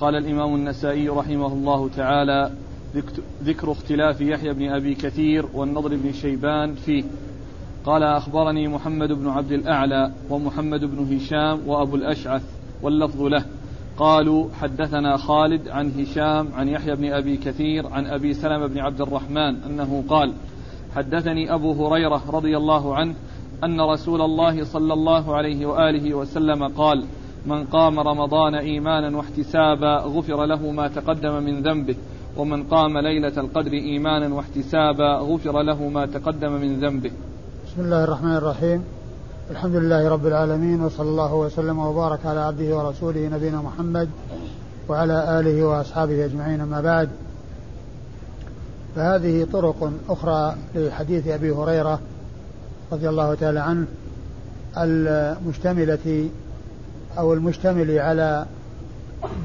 قال الإمام النسائي رحمه الله تعالى ذكر اختلاف يحيى بن أبي كثير والنضر بن شيبان فيه. قال أخبرني محمد بن عبد الأعلى ومحمد بن هشام وأبو الأشعث واللفظ له. قالوا حدثنا خالد عن هشام عن يحيى بن أبي كثير عن أبي سلمة بن عبد الرحمن أنه قال حدثني أبو هريرة رضي الله عنه أن رسول الله صلى الله عليه وآله وسلم قال من قام رمضان إيمانا واحتسابا غفر له ما تقدم من ذنبه ومن قام ليلة القدر إيمانا واحتسابا غفر له ما تقدم من ذنبه. بسم الله الرحمن الرحيم. الحمد لله رب العالمين وصلى الله وسلم وبارك على عبده ورسوله نبينا محمد وعلى آله وأصحابه أجمعين أما بعد. فهذه طرق أخرى لحديث أبي هريرة رضي الله تعالى عنه المشتملة أو المشتمل على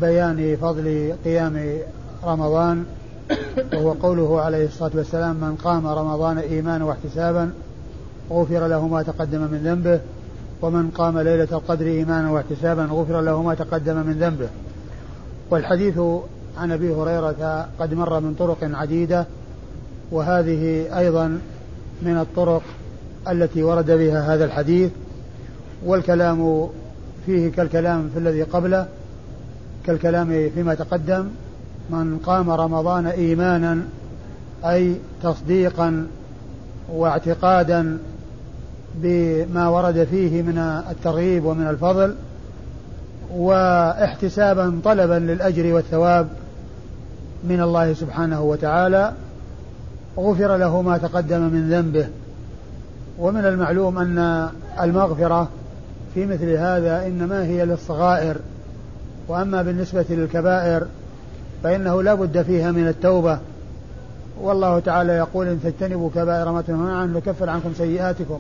بيان فضل قيام رمضان وهو قوله عليه الصلاة والسلام من قام رمضان إيمانا واحتسابا غفر له ما تقدم من ذنبه ومن قام ليلة القدر إيمانا واحتسابا غفر له ما تقدم من ذنبه. والحديث عن أبي هريرة قد مر من طرق عديدة وهذه أيضا من الطرق التي ورد بها هذا الحديث والكلام فيه كالكلام في الذي قبله كالكلام فيما تقدم من قام رمضان إيمانا أي تصديقا واعتقادا بما ورد فيه من الترغيب ومن الفضل واحتسابا طلبا للأجر والثواب من الله سبحانه وتعالى غفر له ما تقدم من ذنبه. ومن المعلوم أن المغفرة في مثل هذا إنما هي للصغائر وأما بالنسبة للكبائر فإنه لا بد فيها من التوبة. والله تعالى يقول إن تجتنبوا كبائر ما تنهون عنه نكفر عنكم سيئاتكم.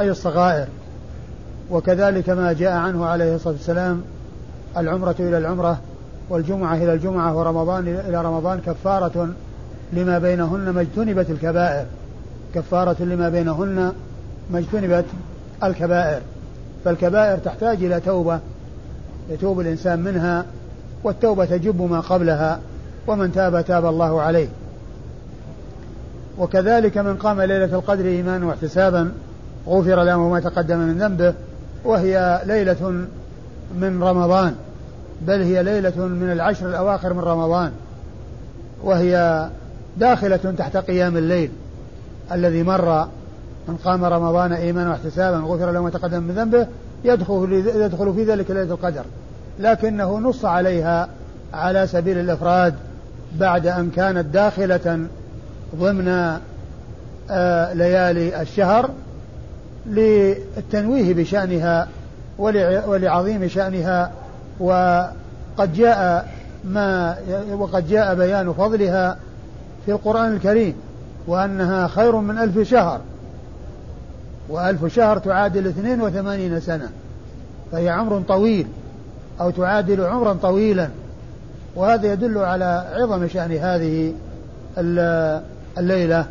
أي الصغائر. وكذلك ما جاء عنه عليه الصلاة والسلام العمرة إلى العمرة والجمعة إلى الجمعة ورمضان إلى رمضان كفارة لما بينهن ما اجتنبت الكبائر. كفارة لما بينهن ما اجتنبت الكبائر. فالكبائر تحتاج إلى توبة يتوب الإنسان منها والتوبة تجب ما قبلها ومن تاب تاب الله عليه. وكذلك من قام ليلة القدر إيمانا واحتسابا غفر له ما تقدم من ذنبه وهي ليلة من رمضان بل هي ليلة من العشر الأواخر من رمضان وهي داخلة تحت قيام الليل الذي مر من قام رمضان إيمانا واحتسابا غفر له ما تقدم من ذنبه يدخل يدخل في ذلك ليلة القدر. لكنه نص عليها على سبيل الإفراد بعد أن كانت داخلة ضمن آه ليالي الشهر للتنويه بشأنها ولعظيم شأنها وقد جاء ما وقد جاء بيان فضلها في القرآن الكريم وأنها خير من ألف شهر. وألف شهر تعادل اثنين وثمانين سنة. فهي عمر طويل أو تعادل عمرا طويلا. وهذا يدل على عظم شأن هذه الليلة.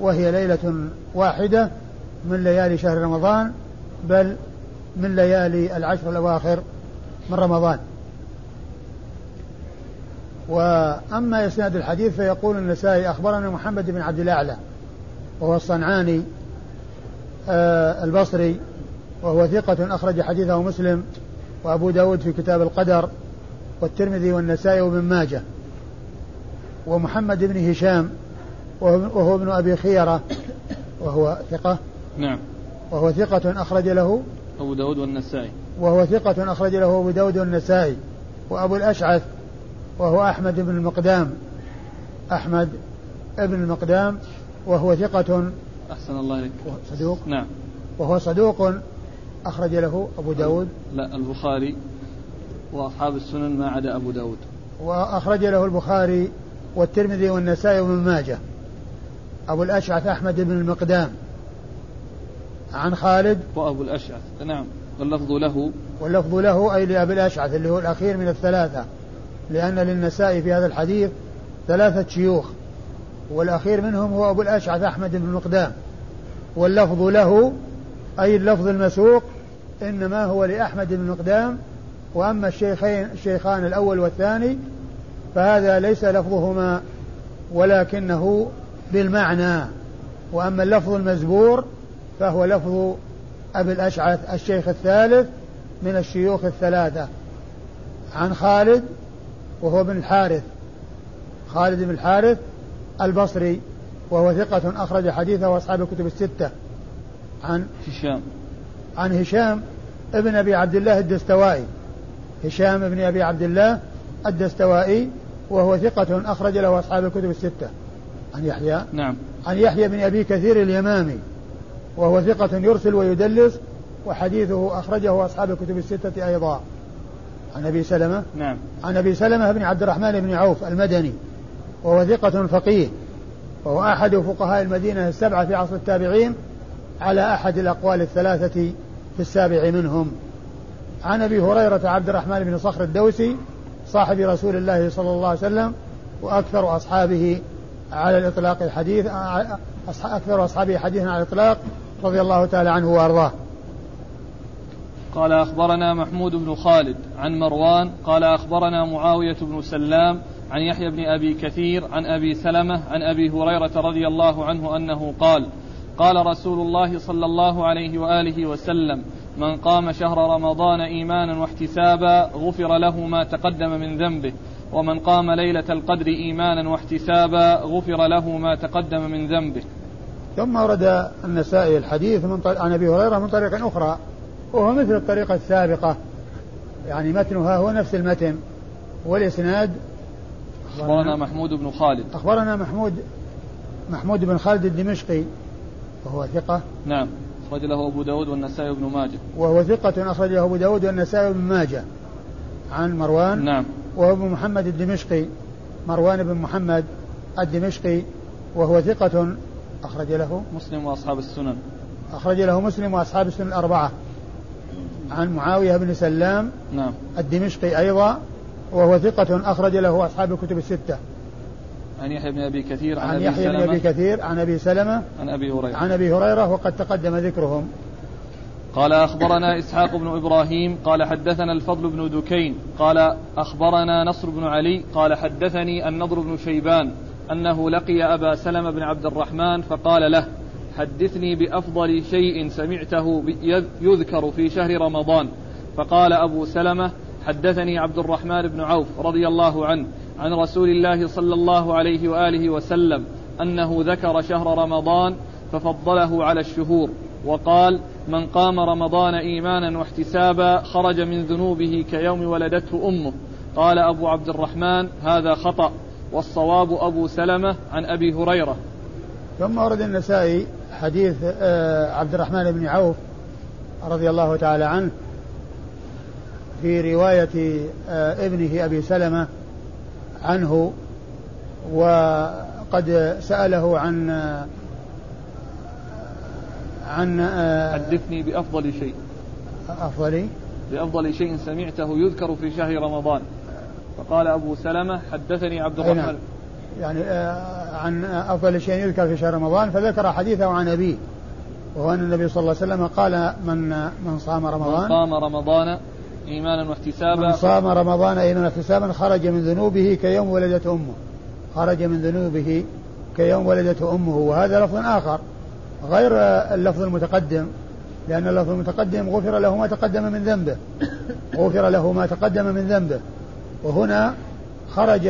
وهي ليلة واحدة من ليالي شهر رمضان بل من ليالي العشر الأواخر من رمضان. وأما إسناد الحديث فيقول النسائي أخبرنا محمد بن عبد الأعلى وهو الصنعاني البصري وهو ثقة أخرج حديثه مسلم وأبو داود في كتاب القدر والترمذي والنسائي وابن ماجه. ومحمد بن هشام وهو ابن أبي خيرة وهو ثقة. نعم. وهو ثقة أخرج له أبو داود والنسائي. وهو ثقة أخرج له أبو داود والنسائي وأبو الأشعث وهو أحمد بن المقدام. أحمد بن المقدام وهو ثقة أحسن الله إليك. صدوق؟ نعم. وهو صدوق أخرج له أبو داود؟ لا البخاري وأصحاب السنن ما عدا أبو داود. وأخرج له البخاري والترمذي والنسائي وابن ماجه. أبو الأشعث أحمد بن المقدام. عن خالد؟ وأبو الأشعث. نعم. واللفظ له. واللفظ له أي لأبي الأشعث اللي هو الأخير من الثلاثة. لأن للنسائي في هذا الحديث ثلاثة شيوخ. والأخير منهم هو أبو الأشعث أحمد بن المقدام. واللفظ له أي اللفظ المسوق إنما هو لأحمد بن المقدام. وأما الشيخين الشيخان الأول والثاني فهذا ليس لفظهما ولكنه بالمعنى. وأما اللفظ المزبور فهو لفظ أبي الأشعث الشيخ الثالث من الشيوخ الثلاثة. عن خالد وهو ابن الحارث. خالد بن الحارث البصري وهو ثقة أخرج حديثه أصحاب الكتب الستة. عن هشام. عن هشام ابن أبي عبد الله الدستوائي. هشام ابن أبي عبد الله الدستوائي وهو ثقة أخرج له أصحاب الكتب الستة. عن يحيى. نعم. عن يحيى بن أبي كثير اليمامي وهو ثقة يرسل ويدلس وحديثه أخرجه أصحاب الكتب الستة أيضا. عن أبي سلمة. نعم. عن أبي سلمة بن عبد الرحمن بن عوف المدني. وهو ثقة فقيه. وهو أحد فقهاء المدينة السبعة في عصر التابعين على أحد الأقوال الثلاثة في السابع منهم. عن أبي هريرة عبد الرحمن بن صخر الدوسي صاحب رسول الله صلى الله عليه وسلم وأكثر أصحابه على الإطلاق الحديث أكثر أصحابه حديثا على الإطلاق رضي الله تعالى عنه وأرضاه. قال أخبرنا محمود بن خالد عن مروان قال أخبرنا معاوية بن سلام عن يحيى بن أبي كثير عن أبي سلمة عن أبي هريرة رضي الله عنه أنه قال قال رسول الله صلى الله عليه وآله وسلم من قام شهر رمضان إيمانا واحتسابا غفر له ما تقدم من ذنبه ومن قام ليلة القدر إيمانا واحتسابا غفر له ما تقدم من ذنبه. ثم ورد النسائي الحديث من عن أبي هريرة من طريق أخرى وهو مثل الطريقة السابقة. يعني متنها هو نفس المتن والإسناد أخبرنا محمود بن خالد. أخبرنا محمود محمود بن خالد الدمشقي وهو ثقة. نعم. أخرج له أبو داود والنسائي وابن ماجه. وهو ثقة أخرج له أبو داود والنسائي وابن ماجه. عن مروان. نعم. وهو ابن محمد الدمشقي مروان بن محمد الدمشقي وهو ثقة أخرج له. مسلم وأصحاب السنن. أخرج له مسلم وأصحاب السنن الأربعة. عن معاوية بن سلام نعم. الدمشقي أيضا. وهو ثقة أخرج له أصحاب الكتب الستة. عن يحيى بن أبي كثير عن, عن يحيى بن أبي كثير عن أبي سلمة عن أبي هريرة. عن أبي هريرة وقد تقدم ذكرهم. قال أخبرنا إسحاق بن إبراهيم قال حدثنا الفضل بن دكين قال أخبرنا نصر بن علي قال حدثني النضر بن شيبان أنه لقي أبا سلمة بن عبد الرحمن فقال له حدثني بأفضل شيء سمعته يذكر في شهر رمضان. فقال أبو سلمة حدثني عبد الرحمن بن عوف رضي الله عنه عن رسول الله صلى الله عليه وآله وسلم أنه ذكر شهر رمضان ففضله على الشهور وقال من قام رمضان إيمانا واحتسابا خرج من ذنوبه كيوم ولدته أمه. قال أبو عبد الرحمن هذا خطأ. والصواب أبو سلمة عن أبي هريرة. ثم ورد النسائي حديث آه، عبد الرحمن بن عوف رضي الله تعالى عنه في رواية آه، ابنه أبي سلمة عنه وقد سأله عن آه، عن حدثني بأفضل شيء. أفضل؟ بأفضل شيء سمعته يذكر في شهر رمضان. فقال أبو سلمة حدثني عبد نعم. الرحمن. يعني آه، عن أفضل شيء يذكر في شهر رمضان فذكر حديثه عن أبيه. وهو أن النبي صلى الله عليه وسلم قال من من صام رمضان من صام رمضان إيمانا واحتسابا. من صام رمضان إيمانا واحتسابا خرج من ذنوبه كيوم ولدت أمه. خرج من ذنوبه كيوم ولدته أمه. وهذا لفظ آخر. غير اللفظ المتقدم لأن اللفظ المتقدم غفر له ما تقدم من ذنبه. غفر له ما تقدم من ذنبه. وهنا خرج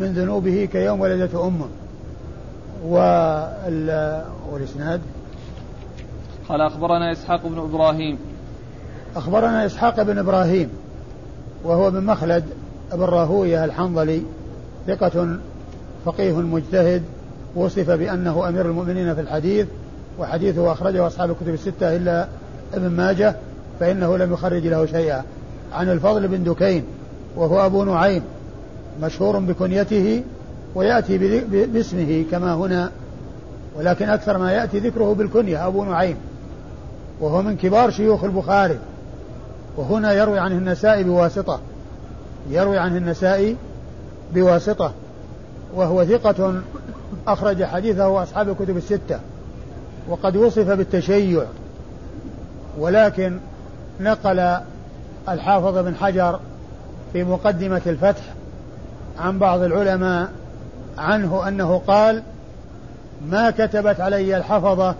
من ذنوبه كيوم ولدته أمه. والإسناد؟ قال أخبرنا إسحاق بن إبراهيم. أخبرنا إسحاق بن إبراهيم وهو من مخلد بن راهوية الحنظلي ثقة فقيه مجتهد وصف بأنه أمير المؤمنين في الحديث وحديثه أخرجه أصحاب الكتب الستة إلا ابن ماجه فإنه لم يخرج له شيئا. عن الفضل بن دكين وهو أبو نعيم مشهور بكنيته ويأتي باسمه كما هنا ولكن أكثر ما يأتي ذكره بالكنية أبو نعيم وهو من كبار شيوخ البخاري. وهنا يروي عنه النسائي بواسطة. يروي عنه النسائي بواسطة. وهو ثقة أخرج حديثه أصحاب الكتب الستة. وقد وصف بالتشيع. ولكن نقل الحافظ بن حجر في مقدمة الفتح عن بعض العلماء عنه أنه قال ما كتبت علي الحفظة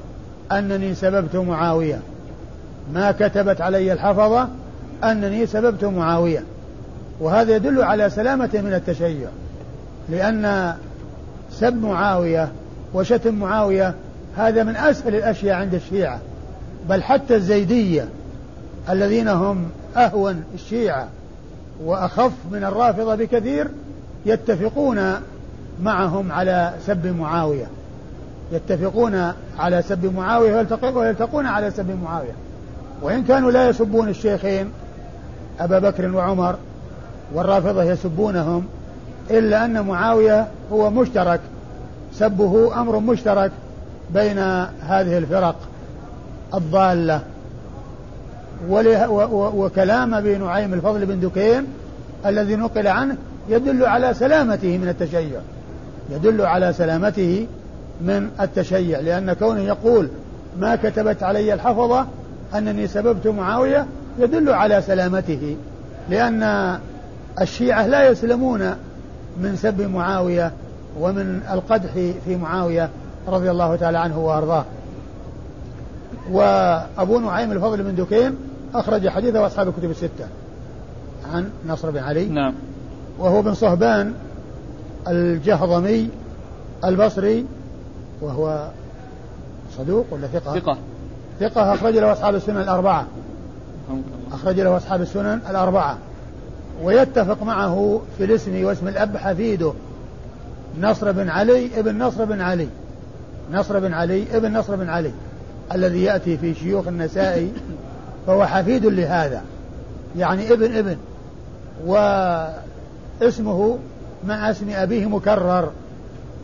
أنني سببت معاوية. ما كتبت علي الحفظة أنني سببت معاوية وهذا يدل على سلامته من التشيع لأن سب معاوية وشتم معاوية هذا من أسهل الأشياء عند الشيعة بل حتى الزيدية الذين هم أهون الشيعة وأخف من الرافضة بكثير يتفقون معهم على سب معاوية يتفقون على سب معاوية ويلتقون على سب معاوية وإن كانوا لا يسبون الشيخين أبا بكر وعمر والرافضة يسبونهم إلا أن معاوية هو مشترك سبه أمر مشترك بين هذه الفرق الضالة. وكلام أبي نعيم الفضل بن دكين الذي نقل عنه يدل على سلامته من التشيع. يدل على سلامته من التشيع لأن كونه يقول ما كتبت علي الحفظة أنني سببت معاوية يدل على سلامته لأن الشيعة لا يسلمون من سب معاوية ومن القدح في معاوية رضي الله تعالى عنه وأرضاه. وأبو نعيم الفضل بن دكين أخرج حديثه وأصحاب الكتب الستة. عن نصر بن علي. نعم. وهو بن صهبان الجهضمي البصري وهو صدوق ولا ثقة؟ ثقة. ثقة أخرج له أصحاب السنن الأربعة. أخرج له أصحاب السنن الأربعة. ويتفق معه في الاسم واسم الأب حفيده. نصر بن علي ابن نصر بن علي. نصر بن علي ابن نصر بن علي. الذي يأتي في شيوخ النسائي. فهو حفيد لهذا. يعني ابن ابن. واسمه مع اسم أبيه مكرر.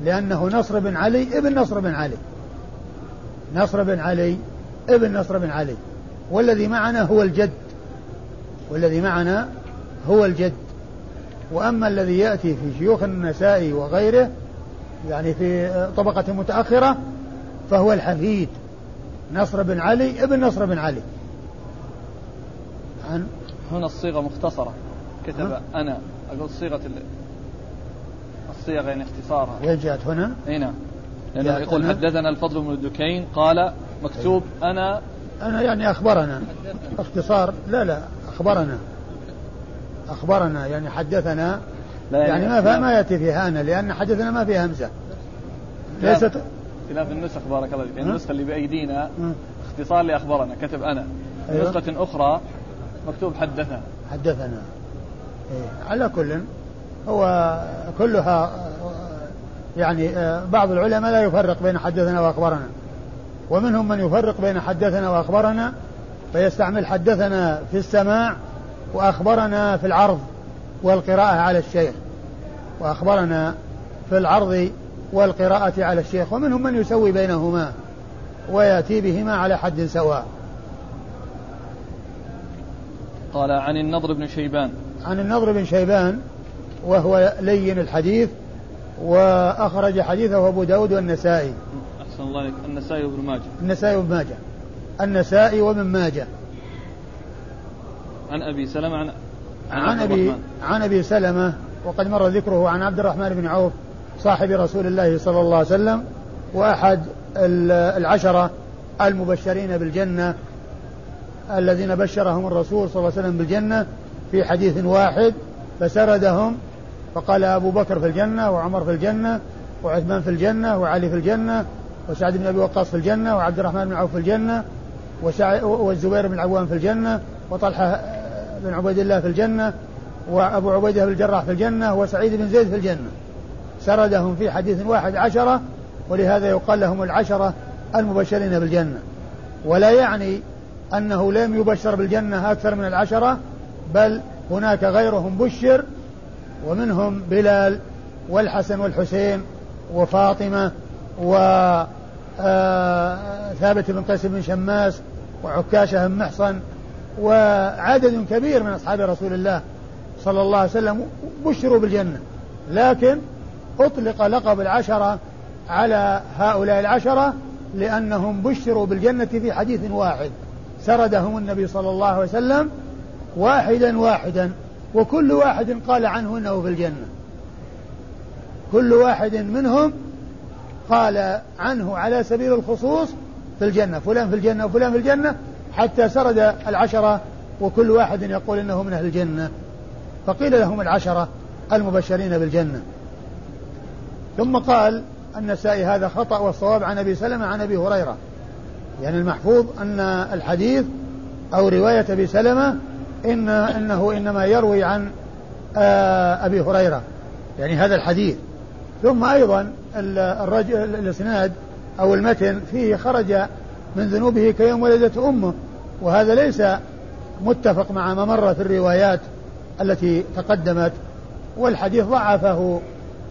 لأنه نصر بن علي ابن نصر بن علي. نصر بن علي ابن نصر بن علي. والذي معنا هو الجد. والذي معنا هو الجد. وأما الذي يأتي في شيوخ النسائي وغيره يعني في طبقة متأخرة فهو الحفيد نصر بن علي ابن نصر بن علي. عن هنا الصيغة مختصرة. كتب؟ أنا. أقول صيغة الصيغة يعني اختصارها. وين جاءت هنا؟ اي نعم. لأنه يقول حدثنا الفضل بن الدكين قال مكتوب أنا أنا يعني أخبرنا. اختصار لا لا أخبرنا. أخبرنا يعني حدثنا. يعني, يعني ما ما يأتي فيها أنا لأن حدثنا ما فيها همزة. ليست خلاف النسخ بارك الله فيك. النسخة اللي بأيدينا اختصار لأخبرنا. كتب أنا. أيوه؟ نسخة أخرى مكتوب حدثنا. حدثنا. إيه على كل هو كلها يعني آه، بعض العلماء لا يفرق بين حدثنا وأخبرنا. ومنهم من يفرق بين حدثنا وأخبرنا فيستعمل حدثنا في السماع وأخبرنا في العرض والقراءة على الشيخ. وأخبرنا في العرض والقراءة على الشيخ. ومنهم من يسوي بينهما ويأتي بهما على حد سواء. قال عن النضر بن شيبان. عن النضر بن شيبان وهو لين الحديث وأخرج حديثه أبو داود والنسائي. أحسن الله عليك النسائي وابن ماجه. النسائي وابن ماجه. النسائي وابن ماجه. عن أبي سلمة عن عن, عن أبي عن أبي سلمة وقد مر ذكره عن عبد الرحمن بن عوف صاحب رسول الله صلى الله عليه وسلم وأحد العشرة المبشرين بالجنة الذين بشرهم الرسول صلى الله عليه وسلم بالجنة في حديث واحد فسردهم فقال أبو بكر في الجنة وعمر في الجنة وعثمان في الجنة وعلي في الجنة وسعد بن أبي وقاص في الجنة وعبد الرحمن بن عوف في الجنة والزبير بن العوام في الجنة وطلحة بن عبيد الله في الجنة وأبو عبيدة بن الجراح في الجنة وسعيد بن زيد في الجنة. سردهم في حديث واحد عشرة ولهذا يقال لهم العشرة المبشرين بالجنة. ولا يعني أنه لم يبشر بالجنة أكثر من العشرة بل هناك غيرهم بشر ومنهم بلال والحسن والحسين وفاطمة و ثابت بن قيس بن شماس وعكاشة بن محصن وعدد كبير من أصحاب رسول الله صلى الله عليه وسلم بشروا بالجنة. لكن أطلق لقب العشرة على هؤلاء العشرة لأنهم بشروا بالجنة في حديث واحد. سردهم النبي صلى الله عليه وسلم واحدا واحدا وكل واحد قال عنه إنه في الجنة. كل واحد منهم قال عنه على سبيل الخصوص في الجنة فلان في الجنة وفلان في الجنة حتى سرد العشرة وكل واحد يقول إنه من أهل الجنة. فقيل لهم العشرة المبشرين بالجنة. ثم قال النسائي هذا خطأ والصواب عن أبي سلمة عن أبي هريرة. يعني المحفوظ أن الحديث أو رواية أبي سلمة إن إنه إنما يروي عن آه، أبي هريرة. يعني هذا الحديث. ثم أيضا الرجل الإسناد أو المتن فيه خرج من ذنوبه كيوم ولدته أمه وهذا ليس متفق مع ما مر في الروايات التي تقدمت. والحديث ضعفه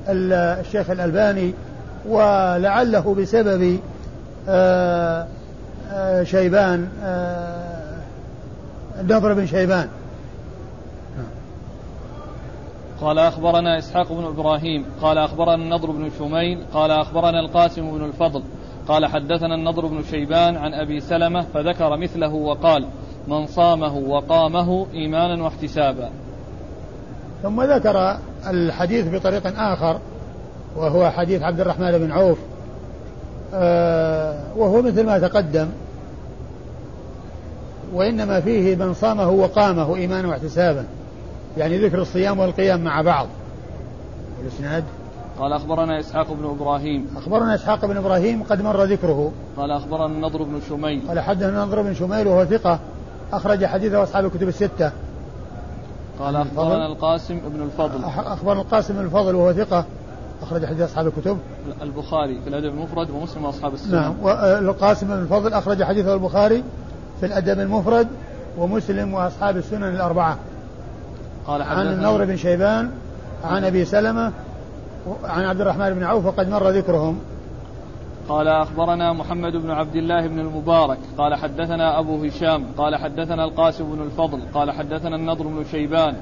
الشيخ الألباني ولعله بسبب آه، آه، شيبان آه، بن شيبان. قال أخبرنا إسحاق بن إبراهيم قال أخبرنا النضر بن شميل قال أخبرنا القاسم بن الفضل قال حدثنا النضر بن شيبان عن أبي سلمة فذكر مثله وقال من صامه وقامه إيمانا واحتسابا. ثم ذكر الحديث بطريق آخر وهو حديث عبد الرحمن بن عوف آه وهو مثل ما تقدم وإنما فيه من صامه وقامه إيمانا واحتسابا. يعني ذكر الصيام والقيام مع بعض. الإسناد قال أخبرنا إسحاق بن إبراهيم. أخبرنا إسحاق بن إبراهيم قد مر ذكره. قال أخبرنا النضر بن شميل. قال حدثنا النضر بن شميل وهو ثقة. أخرج حديثه أصحاب الكتب الستة. قال أخبرنا القاسم بن الفضل. أخبرنا القاسم بن الفضل وهو ثقة. أخرج حديث أصحاب الكتب. البخاري في الأدب المفرد ومسلم وأصحاب السنة. نعم. والقاسم بن الفضل أخرج حديثه البخاري في الأدب المفرد ومسلم وأصحاب السنن الأربعة. قال عن النور بن شيبان عن أبي سلمة عن عبد الرحمن بن عوف وقد مر ذكرهم. قال أخبرنا محمد بن عبد الله بن المبارك قال حدثنا أبو هشام قال حدثنا القاسم بن الفضل قال حدثنا النضر بن شيبان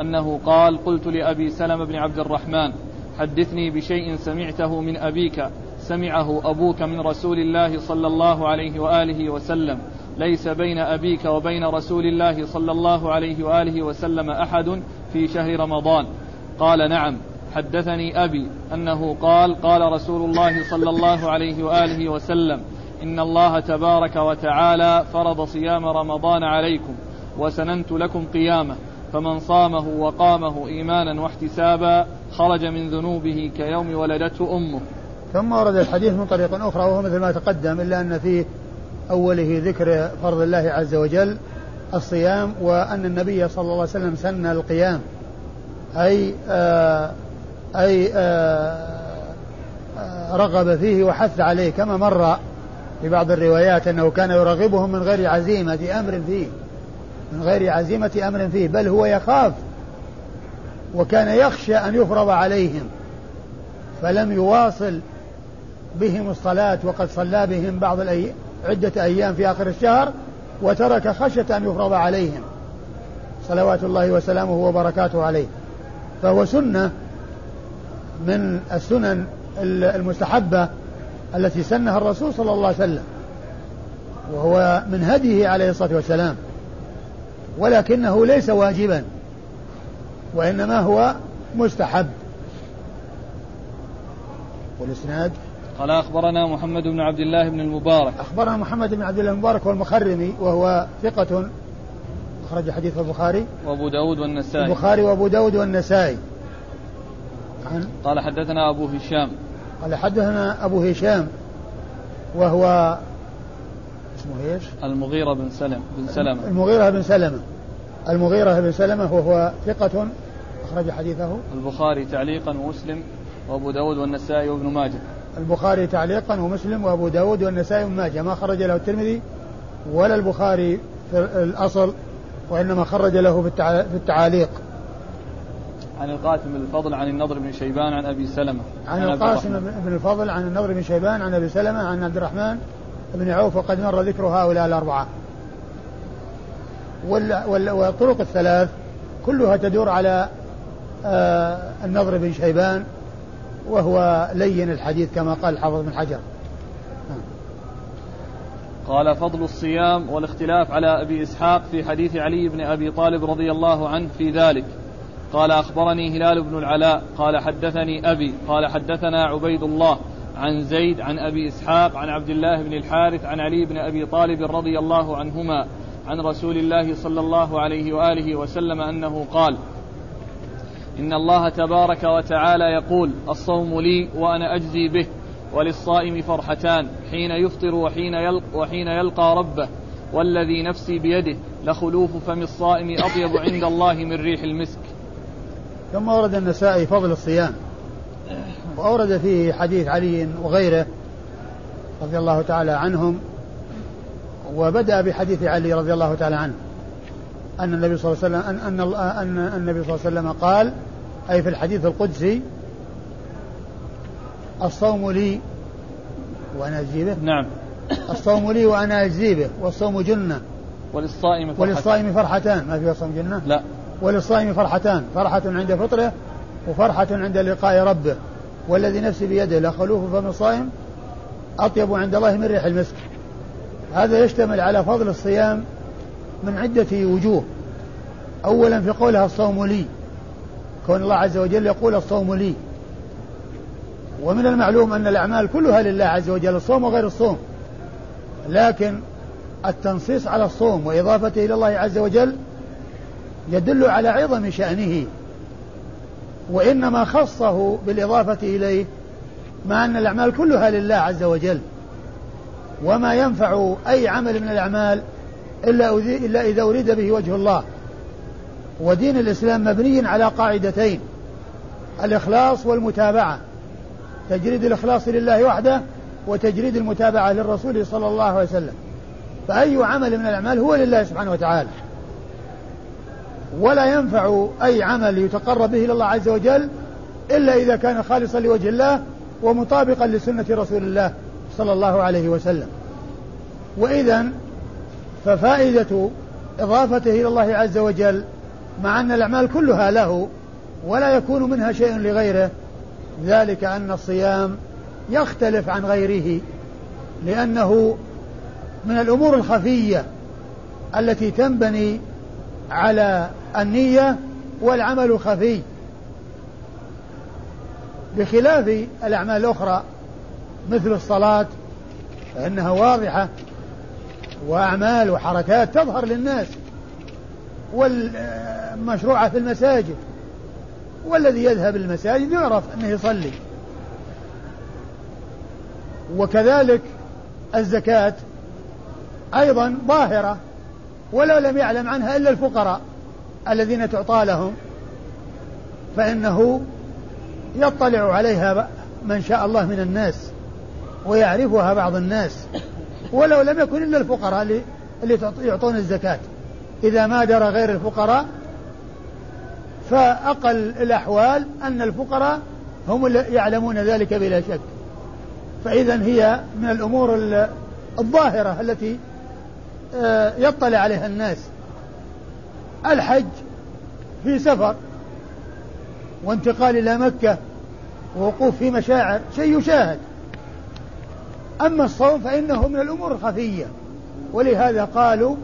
أنه قال قلت لأبي سلمة بن عبد الرحمن حدثني بشيء سمعته من أبيك سمعه أبوك من رسول الله صلى الله عليه وآله وسلم ليس بين أبيك وبين رسول الله صلى الله عليه وآله وسلم أحد في شهر رمضان. قال نعم. حدثني أبي أنه قال قال رسول الله صلى الله عليه وآله وسلم إن الله تبارك وتعالى فرض صيام رمضان عليكم وسننت لكم قيامه فمن صامه وقامه إيمانا واحتسابا خرج من ذنوبه كيوم ولدته أمه. ثم ورد الحديث من طريق أخرى وهو مثل ما تقدم إلا أن في أوله ذكر فرض الله عز وجل الصيام وأن النبي صلى الله عليه وسلم سن القيام. أي آه أي آه آه رغب فيه وحث عليه كما مر في بعض الروايات أنه كان يرغبهم من غير عزيمة أمر فيه. من غير عزيمة أمر فيه بل هو يخاف وكان يخشى أن يفرض عليهم. فلم يواصل بهم الصلاة وقد صلى بهم بعض الأي... عدة أيام في آخر الشهر وترك خشية أن يفرض عليهم. صلوات الله وسلامه وبركاته عليه. فهو سنة من السنن المستحبة التي سنها الرسول صلى الله عليه وسلم. وهو من هديه عليه الصلاة والسلام. ولكنه ليس واجبا. وإنما هو مستحب. والإسناد قال أخبرنا محمد بن عبد الله بن المبارك. أخبرنا محمد بن عبد الله المبارك والمخرمي وهو ثقة أخرج حديث البخاري. وأبو داود والنسائي. البخاري وأبو داود والنسائي. عن قال حدثنا أبو هشام. قال حدثنا أبو هشام وهو اسمه إيش؟ المغيرة بن سلم بن سلمة. المغيرة بن سلمة. المغيرة بن سلمة وهو ثقة أخرج حديثه. البخاري تعليقا ومسلم وأبو داود والنسائي وابن ماجه. البخاري تعليقا ومسلم وأبو داود والنسائي وابن ماجه. ما خرج له الترمذي ولا البخاري في الأصل وإنما خرج له في التعاليق. عن القاسم بن الفضل عن النضر بن شيبان عن أبي سلمة. عن, عن القاسم بن الفضل عن النضر بن شيبان عن أبي سلمة عن عبد الرحمن بن عوف وقد مر ذكر هؤلاء الأربعة. والطرق الثلاث كلها تدور على آه النضر بن شيبان وهو لين الحديث كما قال الحافظ بن حجر. قال فضل الصيام والاختلاف على أبي إسحاق في حديث علي بن أبي طالب رضي الله عنه في ذلك. قال أخبرني هلال بن العلاء قال حدثني أبي قال حدثنا عبيد الله عن زيد عن أبي إسحاق عن عبد الله بن الحارث عن علي بن أبي طالب رضي الله عنهما عن رسول الله صلى الله عليه وآله وسلم أنه قال إن الله تبارك وتعالى يقول الصوم لي وأنا أجزي به وللصائم فرحتان حين يفطر وحين يلقى, وحين يلقى ربه والذي نفسي بيده لخلوف فم الصائم أطيب عند الله من ريح المسك. ثم ورد النسائي فضل الصيام. وأورد فيه حديث علي وغيره رضي الله تعالى عنهم وبدأ بحديث علي رضي الله تعالى عنه أن النبي صلى الله عليه وسلم أن, أن, أن النبي صلى الله عليه وسلم قال أي في الحديث القدسي الصوم لي وأنا أجزي به نعم. الصوم لي وأنا أجزي به والصوم جنة. وللصائم فرحتان. وللصائم فرحتان. ما في صوم جنة؟ لا. وللصائم فرحتان. فرحة عند فطره وفرحة عند لقاء ربه. والذي نفسي بيده لخلوف فم الصائم أطيب عند الله من ريح المسك. هذا يشتمل على فضل الصيام من عدة وجوه. أولا في قولها الصوم لي. كون الله عز وجل يقول الصوم لي. ومن المعلوم أن الأعمال كلها لله عز وجل الصوم وغير الصوم. لكن التنصيص على الصوم وإضافته إلى الله عز وجل يدل على عظم شأنه. وإنما خصه بالإضافة إليه مع أن الأعمال كلها لله عز وجل. وما ينفع أي عمل من الأعمال إلا إذا أريد به وجه الله. ودين الإسلام مبني على قاعدتين الإخلاص والمتابعة تجريد الإخلاص لله وحده وتجريد المتابعة للرسول صلى الله عليه وسلم. فأي عمل من الأعمال هو لله سبحانه وتعالى. ولا ينفع أي عمل يتقرب به إلى الله عز وجل إلا إذا كان خالصا لوجه الله ومطابقا لسنة رسول الله صلى الله عليه وسلم. وإذا ففائدة إضافته إلى الله عز وجل مع أن الأعمال كلها له ولا يكون منها شيء لغيره. ذلك أن الصيام يختلف عن غيره لأنه من الأمور الخفية التي تنبني على النية والعمل خفي. بخلاف الأعمال الأخرى مثل الصلاة فإنها واضحة وأعمال وحركات تظهر للناس. والمشروعة في المساجد. والذي يذهب المساجد يعرف أنه يصلي. وكذلك الزكاة أيضا ظاهرة ولو لم يعلم عنها إلا الفقراء الذين تعطى لهم فإنه يطلع عليها من شاء الله من الناس ويعرفها بعض الناس ولو لم يكن إلا الفقراء اللي يعطون الزكاة. إذا ما درى غير الفقراء فأقل الأحوال أن الفقراء هم يعلمون ذلك بلا شك. فإذا هي من الأمور الظاهرة التي آه، يطلع عليها الناس. الحج في سفر وانتقال إلى مكة ووقوف في مشاعر شيء يشاهد. أما الصوم فإنه من الأمور الخفية. ولهذا قالوا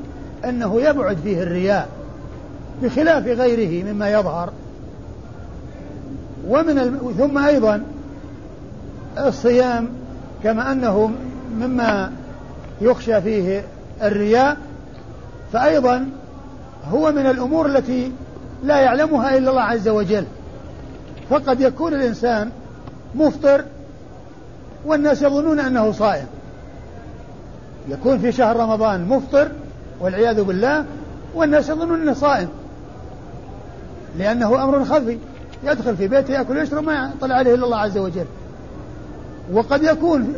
أنه يبعد فيه الرياء بخلاف غيره مما يظهر. ومن الم... ثم أيضا الصيام كما أنه مما يخشى فيه الرياء. فأيضا هو من الأمور التي لا يعلمها إلا الله عز وجل. فقد يكون الإنسان مفطر والناس يظنون أنه صائم. يكون في شهر رمضان مفطر والعياذ بالله والناس يظنون أنه صائم. لأنه أمر خفي. يدخل في بيته يأكل ويشرب ما يطلع عليه إلا الله عز وجل. وقد يكون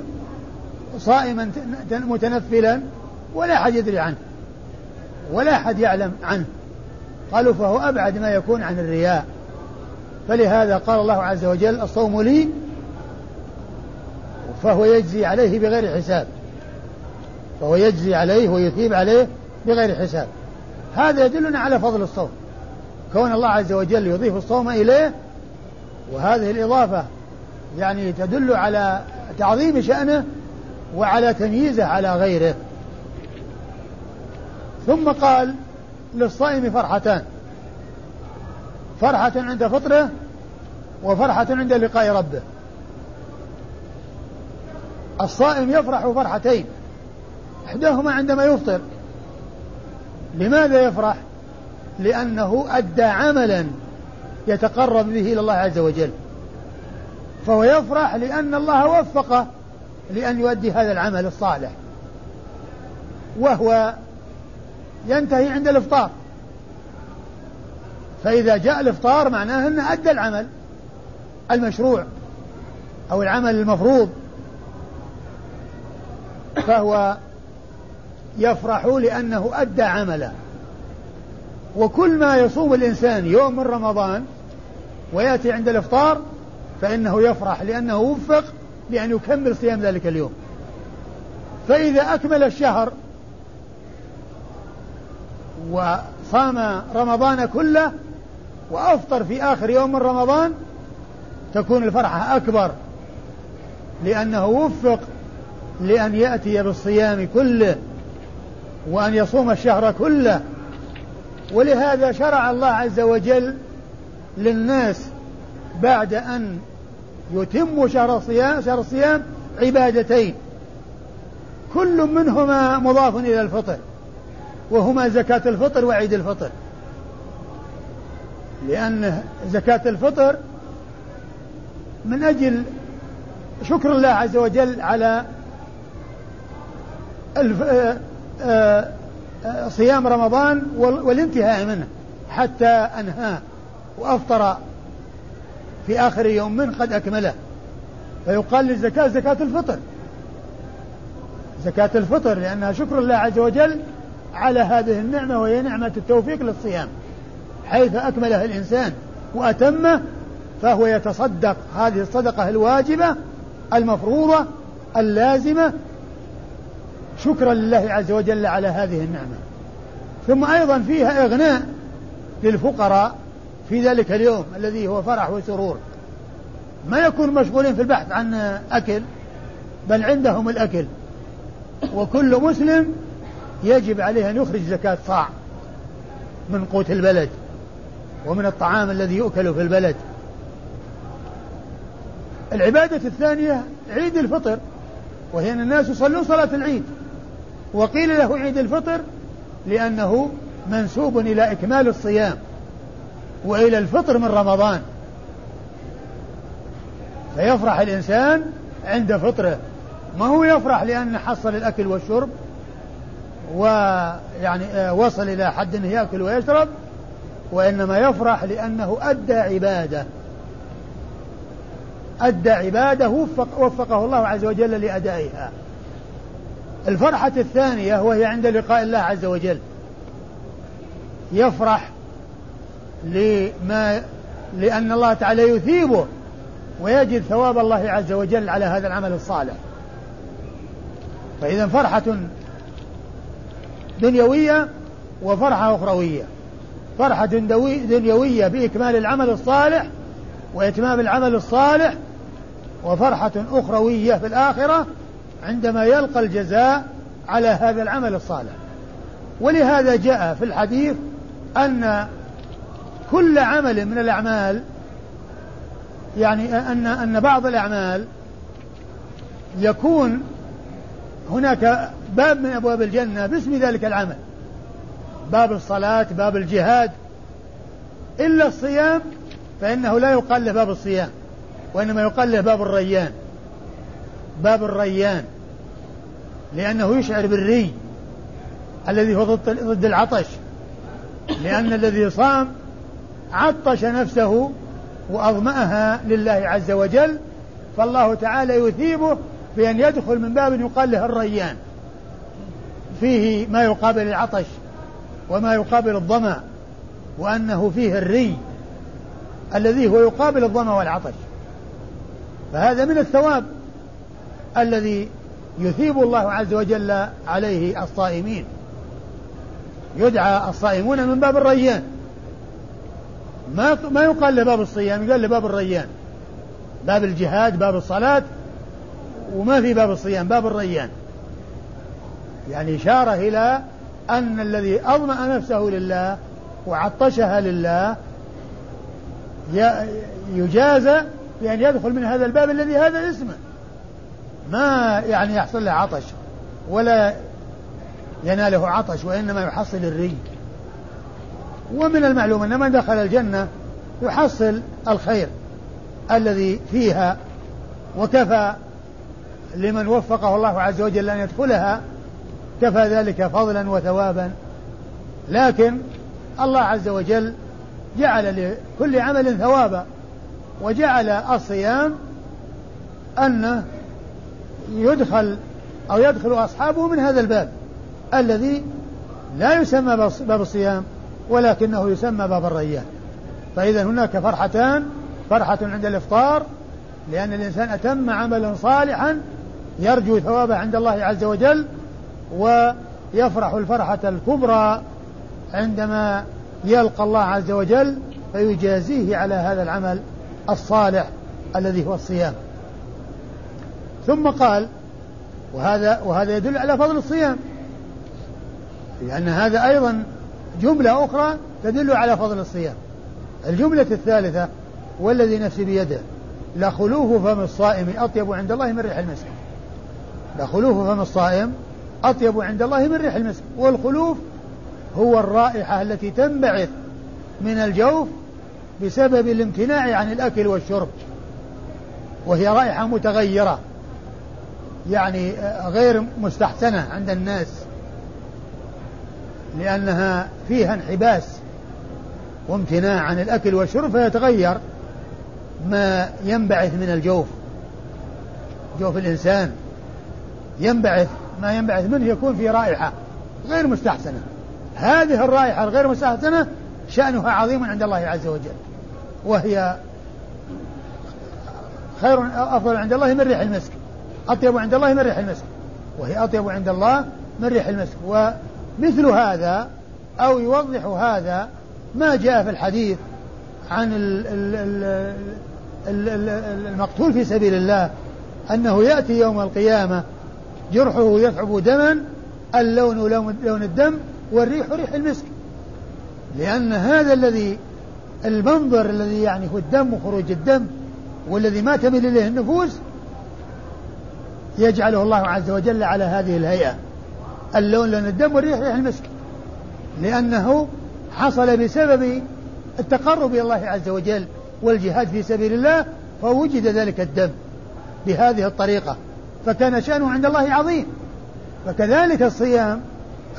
صائما متنفلا ولا أحد يدري عنه ولا أحد يعلم عنه. قالوا فهو أبعد ما يكون عن الرياء. فلهذا قال الله عز وجل الصوم لي فهو يجزي عليه بغير حساب. فهو يجزي عليه ويثيب عليه بغير حساب. هذا يدلنا على فضل الصوم. كون الله عز وجل يضيف الصوم إليه وهذه الإضافة يعني تدل على تعظيم شأنه وعلى تمييزه على غيره. ثم قال للصائم فرحتان. فرحة عند فطره وفرحة عند لقاء ربه. الصائم يفرح فرحتين إحداهما عندما يفطر لماذا يفرح؟ لأنه أدى عملا يتقرب به إلى الله عز وجل. فهو يفرح لأن الله وفقه لأن يؤدي هذا العمل الصالح. وهو ينتهي عند الإفطار. فإذا جاء الإفطار معناه أنه أدى العمل المشروع أو العمل المفروض. فهو يفرح لأنه أدى عملا. وكل ما يصوم الإنسان يوم من رمضان ويأتي عند الإفطار فإنه يفرح لأنه وفق لأن يكمل صيام ذلك اليوم. فإذا أكمل الشهر وصام رمضان كله وأفطر في آخر يوم من رمضان تكون الفرحة أكبر لأنه وفق لأن يأتي بالصيام كله. وأن يصوم الشهر كله. ولهذا شرع الله عز وجل للناس بعد أن يتم شهر الصيام شهر الصيام عبادتين. كل منهما مضاف إلى الفطر وهما زكاة الفطر وعيد الفطر. لأن زكاة الفطر من أجل شكر الله عز وجل على صيام رمضان والانتهاء منه حتى أنهاه وأفطر في آخر يوم من قد أكمله. فيقال للزكاة زكاة الفطر. زكاة الفطر لأنها شكر الله عز وجل على هذه النعمة وهي نعمة التوفيق للصيام. حيث أكمله الإنسان وأتمه فهو يتصدق. هذه الصدقة الواجبة المفروضة اللازمة شكرا لله عز وجل على هذه النعمة. ثم أيضا فيها إغناء للفقراء في ذلك اليوم الذي هو فرح وسرور. ما يكون مشغولين في البحث عن أكل بل عندهم الأكل. وكل مسلم يجب عليه أن يخرج زكاة صاع من قوت البلد ومن الطعام الذي يؤكل في البلد. العبادة الثانية عيد الفطر وهي أن الناس يصلون صلاة العيد. وقيل له عيد الفطر لأنه منسوب إلى إكمال الصيام وإلى الفطر من رمضان. فيفرح الإنسان عند فطره. ما هو يفرح لأن حصل الأكل والشرب ويعني آه، وصل إلى حد أنه يأكل ويشرب وإنما يفرح لأنه أدى عبادة. أدى عبادة وفق وفقه الله عز وجل لأدائها. الفرحة الثانية وهي عند لقاء الله عز وجل. يفرح لما لأن الله تعالى يثيبه ويجد ثواب الله عز وجل على هذا العمل الصالح. فإذا فرحة دنيوية وفرحة أخروية. فرحة دنيوية بإكمال العمل الصالح وإتمام العمل الصالح وفرحة أخروية في الآخرة عندما يلقى الجزاء على هذا العمل الصالح. ولهذا جاء في الحديث أن كل عمل من الأعمال يعني أن أن بعض الأعمال يكون هناك باب من أبواب الجنة باسم ذلك العمل. باب الصلاة باب الجهاد. إلا الصيام فإنه لا يقال له باب الصيام وإنما يقال له باب الريان. باب الريان لأنه يشعر بالري الذي هو ضد العطش لأن الذي صام عطش نفسه وأظمأها لله عز وجل فالله تعالى يثيبه بأن يدخل من باب يقال له الريان. فيه ما يقابل العطش وما يقابل الظمأ وأنه فيه الري الذي هو يقابل الظمأ والعطش. فهذا من الثواب. الذي يثيب الله عز وجل عليه الصائمين. يدعى الصائمون من باب الريان. ما ما يقال لباب الصيام يقال لباب الريان. باب الجهاد باب الصلاة وما في باب الصيام باب الريان. يعني إشارة إلى أن الذي أظمأ نفسه لله وعطشها لله يجازى بأن يدخل من هذا الباب الذي هذا اسمه. ما يعني يحصل له عطش ولا يناله عطش وإنما يحصل الري. ومن المعلوم أن من دخل الجنة يحصل الخير الذي فيها وكفى لمن وفقه الله عز وجل أن يدخلها كفى ذلك فضلا وثوابا. لكن الله عز وجل جعل لكل عمل ثوابا وجعل الصيام أنه يدخل أو يدخل أصحابه من هذا الباب الذي لا يسمى باب الصيام ولكنه يسمى باب الريان. فإذا هناك فرحتان فرحة عند الإفطار لأن الإنسان أتم عملا صالحا يرجو ثوابه عند الله عز وجل ويفرح الفرحة الكبرى عندما يلقى الله عز وجل فيجازيه على هذا العمل الصالح الذي هو الصيام. ثم قال وهذا وهذا يدل على فضل الصيام لأن هذا أيضا جملة أخرى تدل على فضل الصيام. الجملة الثالثة والذي نفسي بيده لخلوف فم الصائم أطيب عند الله من ريح المسك. لخلوف فم الصائم أطيب عند الله من ريح المسك. والخلوف هو الرائحة التي تنبعث من الجوف بسبب الامتناع عن الأكل والشرب وهي رائحة متغيرة. يعني غير مستحسنة عند الناس. لأنها فيها انحباس وامتناع عن الأكل والشرب فيتغير ما ينبعث من الجوف. جوف الإنسان ينبعث ما ينبعث منه يكون في رائحة غير مستحسنة. هذه الرائحة الغير مستحسنة شأنها عظيم عند الله عز وجل وهي خير أفضل عند الله من ريح المسك. أطيب عند الله من ريح المسك. وهي أطيب عند الله من ريح المسك. ومثل هذا أو يوضح هذا ما جاء في الحديث عن المقتول في سبيل الله أنه يأتي يوم القيامة جرحه يثعب دما اللون لون الدم والريح ريح المسك. لأن هذا الذي المنظر الذي يعني هو الدم وخروج الدم والذي ما تميل إليه النفوس يجعله الله عز وجل على هذه الهيئة. اللون لون الدم والريح ريح المسك. لأنه حصل بسبب التقرب إلى الله عز وجل والجهاد في سبيل الله فوجد ذلك الدم بهذه الطريقة. فكان شأنه عند الله عظيم. فكذلك الصيام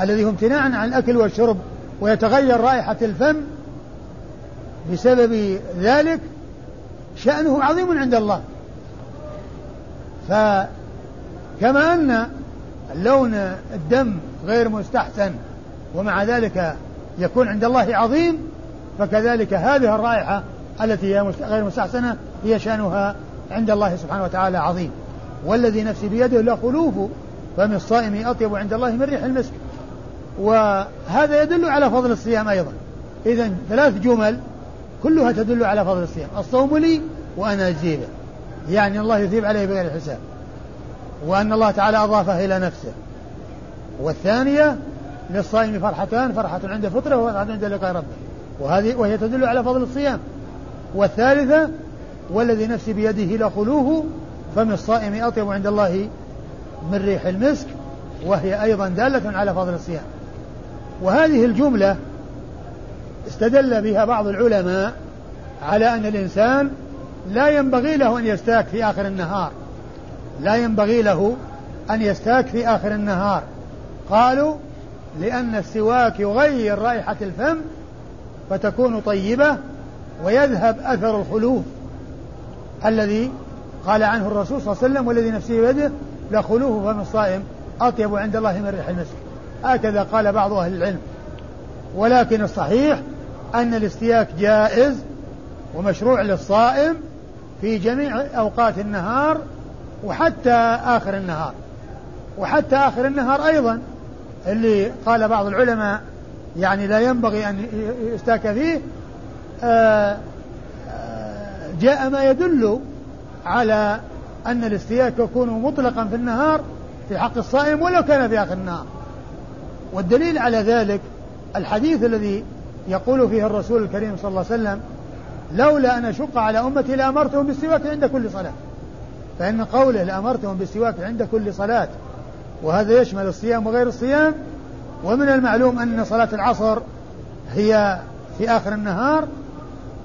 الذي هو امتناع عن الأكل والشرب ويتغير رائحة الفم بسبب ذلك شأنه عظيم عند الله. فكما أن لون الدم غير مستحسن ومع ذلك يكون عند الله عظيم فكذلك هذه الرائحة التي هي غير مستحسنة هي شأنها عند الله سبحانه وتعالى عظيم. والذي نفسي بيده لخلوف فم الصائم أطيب عند الله من ريح المسك. وهذا يدل على فضل الصيام أيضا. إذا ثلاث جمل كلها تدل على فضل الصيام. الصوم لي وأنا أجزي به يعني الله يثيب عليه بغير حساب. وأن الله تعالى أضافه إلى نفسه. والثانية للصائم فرحتان فرحة عند فطره وفرحة عند لقاء ربه. وهذه وهي تدل على فضل الصيام. والثالثة والذي نفسي بيده لخلوه فم الصائم أطيب عند الله من ريح المسك وهي أيضا دالة على فضل الصيام. وهذه الجملة استدل بها بعض العلماء على أن الإنسان لا ينبغي له أن يستاك في آخر النهار. لا ينبغي له أن يستاك في آخر النهار. قالوا لأن السواك يغير رائحة الفم فتكون طيبة ويذهب أثر الخلوف. الذي قال عنه الرسول صلى الله عليه وسلم والذي نفسه بيده لخلوف فم الصائم أطيب عند الله من ريح المسك. هكذا قال بعض أهل العلم. ولكن الصحيح أن الاستياك جائز ومشروع للصائم في جميع أوقات النهار وحتى آخر النهار. وحتى آخر النهار أيضا اللي قال بعض العلماء يعني لا ينبغي أن يستاك فيه آه، آه، جاء ما يدل على أن الاستياك يكون مطلقا في النهار في حق الصائم ولو كان في آخر النهار. والدليل على ذلك الحديث الذي يقول فيه الرسول الكريم صلى الله عليه وسلم لولا أن أشق على أمتي لأمرتهم بالسواك عند كل صلاة. فإن قوله لأمرتهم بالسواك عند كل صلاة وهذا يشمل الصيام وغير الصيام ومن المعلوم أن صلاة العصر هي في آخر النهار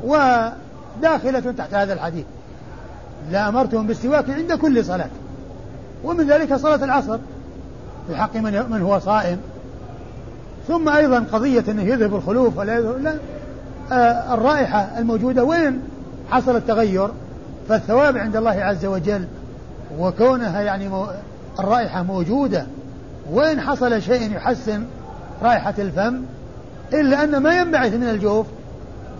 وداخلة تحت هذا الحديث. لأمرتهم بالسواك عند كل صلاة. ومن ذلك صلاة العصر في حق من من هو صائم. ثم أيضا قضية أنه يذهب الخلوف ولا يذهب لا آه الرائحة الموجودة وين؟ حصل التغير. فالثواب عند الله عز وجل وكونها يعني الرائحة موجودة وين حصل شيء يحسن رائحة الفم إلا أن ما ينبعث من الجوف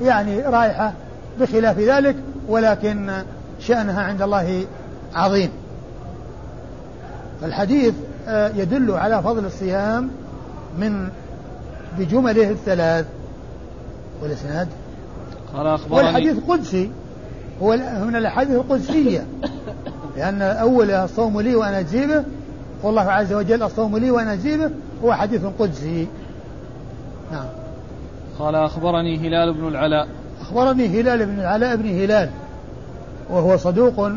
يعني رائحة بخلاف ذلك ولكن شأنها عند الله عظيم. الحديث آه، يدل على فضل الصيام من بجمله الثلاث. والإسناد؟ قال أخبرني والحديث قدسي. هو من الأحاديث القدسية. لأن أول الصوم لي وأنا اجزي به والله عز وجل الصوم لي وأنا اجزي به هو حديث قدسي. نعم. قال أخبرني هلال بن العلاء. أخبرني هلال بن العلاء بن هلال وهو صدوق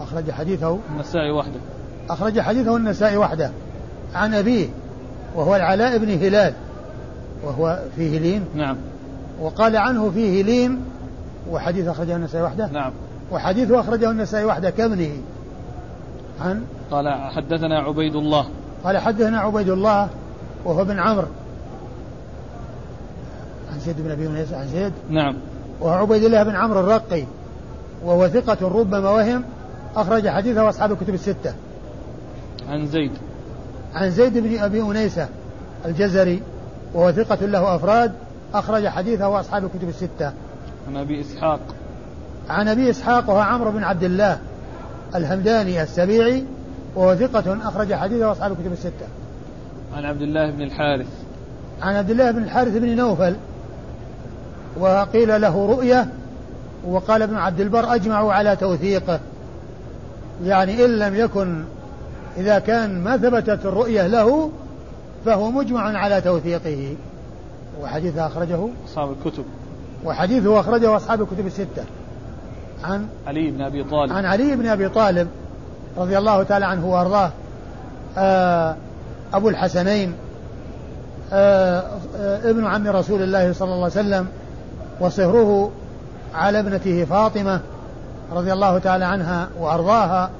أخرج حديثه. النسائي وحده. أخرج حديثه النسائي وحده. عن أبيه وهو العلاء بن هلال وهو فيه لين. نعم. وقال عنه فيه لين وحديث أخرجه النسائي وحده؟ نعم. وحديثه أخرجه النسائي وحده كابنه. عن؟ قال حدثنا عبيد الله. قال حدثنا عبيد الله وهو بن عمرو. عن زيد بن أبي أنيس عن زيد. نعم. وهو عبيد الله بن عمرو الرقي. وهو ثقة ربما وهم أخرج حديثه أصحاب الكتب الستة. عن زيد. عن زيد بن أبي أنيسة الجزري. وهو ثقة له أفراد أخرج حديثه أصحاب الكتب الستة. عن أبي إسحاق. عن أبي إسحاق وهو عمرو بن عبد الله الهمداني السبيعي وهو ثقة أخرج حديثه أصحاب الكتب الستة. عن عبد الله بن الحارث. عن عبد الله بن الحارث بن نوفل وقيل له رؤية وقال ابن عبد البر أجمعوا على توثيقه. يعني إن لم يكن إذا كان ما ثبتت الرؤية له فهو مجمع على توثيقه. وحديثه أخرجه أصحاب الكتب. وحديثه أخرجه أصحاب الكتب الستة. عن علي بن أبي طالب. عن علي بن أبي طالب رضي الله تعالى عنه وأرضاه. آه أبو الحسنين آه آه ابن عم رسول الله صلى الله عليه وسلم وصهره على ابنته فاطمة رضي الله تعالى عنها وأرضاها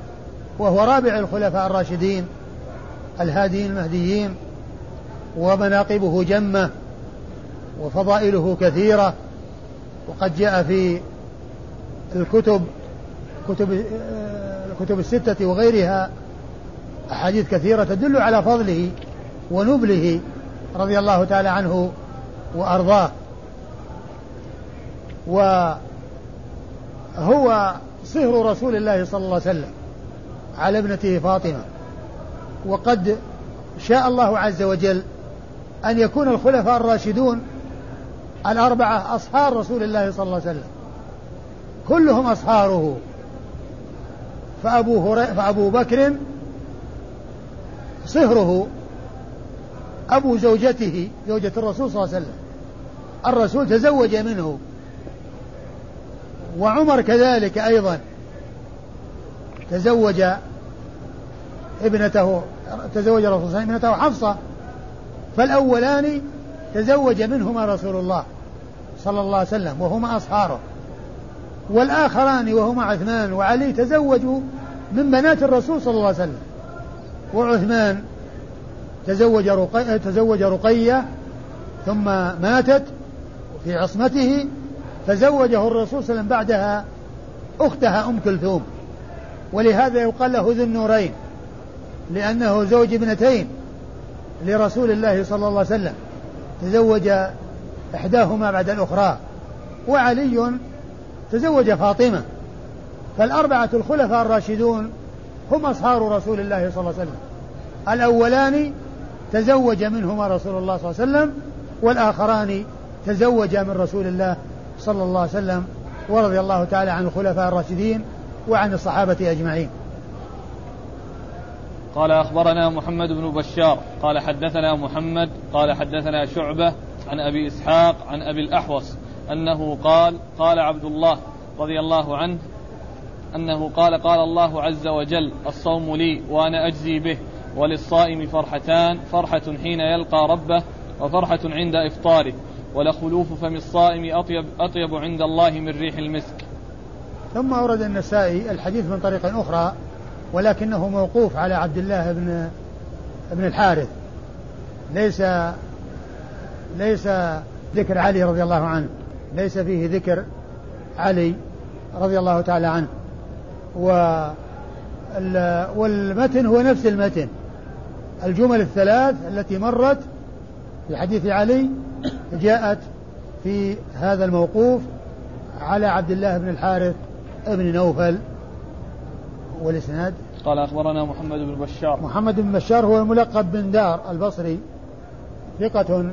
وهو رابع الخلفاء الراشدين الهاديين المهديين ومناقبه جمة وفضائله كثيرة وقد جاء في الكتب كتب الكتب الستة وغيرها أحاديث كثيرة تدل على فضله ونبله رضي الله تعالى عنه وأرضاه. وهو صهر رسول الله صلى الله عليه وسلم على ابنته فاطمة. وقد شاء الله عز وجل أن يكون الخلفاء الراشدون الأربعة أصهار رسول الله صلى الله عليه وسلم. كلهم أصهاره فأبو. فأبو بكر صهره أبو زوجته زوجة الرسول صلى الله عليه وسلم. الرسول تزوج منه. وعمر كذلك أيضا. تزوج ابنته تزوج الرسول صلى الله عليه وسلم ابنته حفصة. فالأولان تزوج منهما رسول الله. صلى الله عليه وسلم وهما أصهاره والآخران وهما عثمان وعلي تزوجوا من بنات الرسول صلى الله عليه وسلم. وعثمان تزوج رقية تزوج رقية ثم ماتت في عصمته فزوجه الرسول صلى الله عليه وسلم بعدها أختها أم كلثوم. ولهذا يقال له ذو النورين لأنه زوج ابنتين لرسول الله صلى الله عليه وسلم. تزوج إحداهما بعد الأخرى. وعلي تزوج فاطمة. فالأربعة الخلفاء الراشدون هم أصهار رسول الله صلى الله عليه وسلم. الأولان تزوج منهما رسول الله صلى الله عليه وسلم والآخران تزوجا من رسول الله صلى الله عليه وسلم ورضي الله تعالى عن الخلفاء الراشدين وعن الصحابة أجمعين. قال أخبرنا محمد بن بشار قال حدثنا محمد قال حدثنا شعبة عن أبي إسحاق عن أبي الأحوص أنه قال قال عبد الله رضي الله عنه أنه قال قال الله عز وجل الصوم لي وأنا أجزي به وللصائم فرحتان فرحة حين يلقى ربه وفرحة عند إفطاره ولخلوف فم الصائم أطيب, أطيب عند الله من ريح المسك. ثم أورد النسائي الحديث من طريق أخرى ولكنه موقوف على عبد الله بن ابن الحارث. ليس ليس ذكر علي رضي الله عنه ليس فيه ذكر علي رضي الله تعالى عنه. و والمتن هو نفس المتن. الجمل الثلاث التي مرت في حديث علي جاءت في هذا الموقوف على عبد الله بن الحارث بن نوفل. والإسناد؟ قال أخبرنا محمد بن بشار. محمد بن بشار هو الملقب بن دار البصري ثقة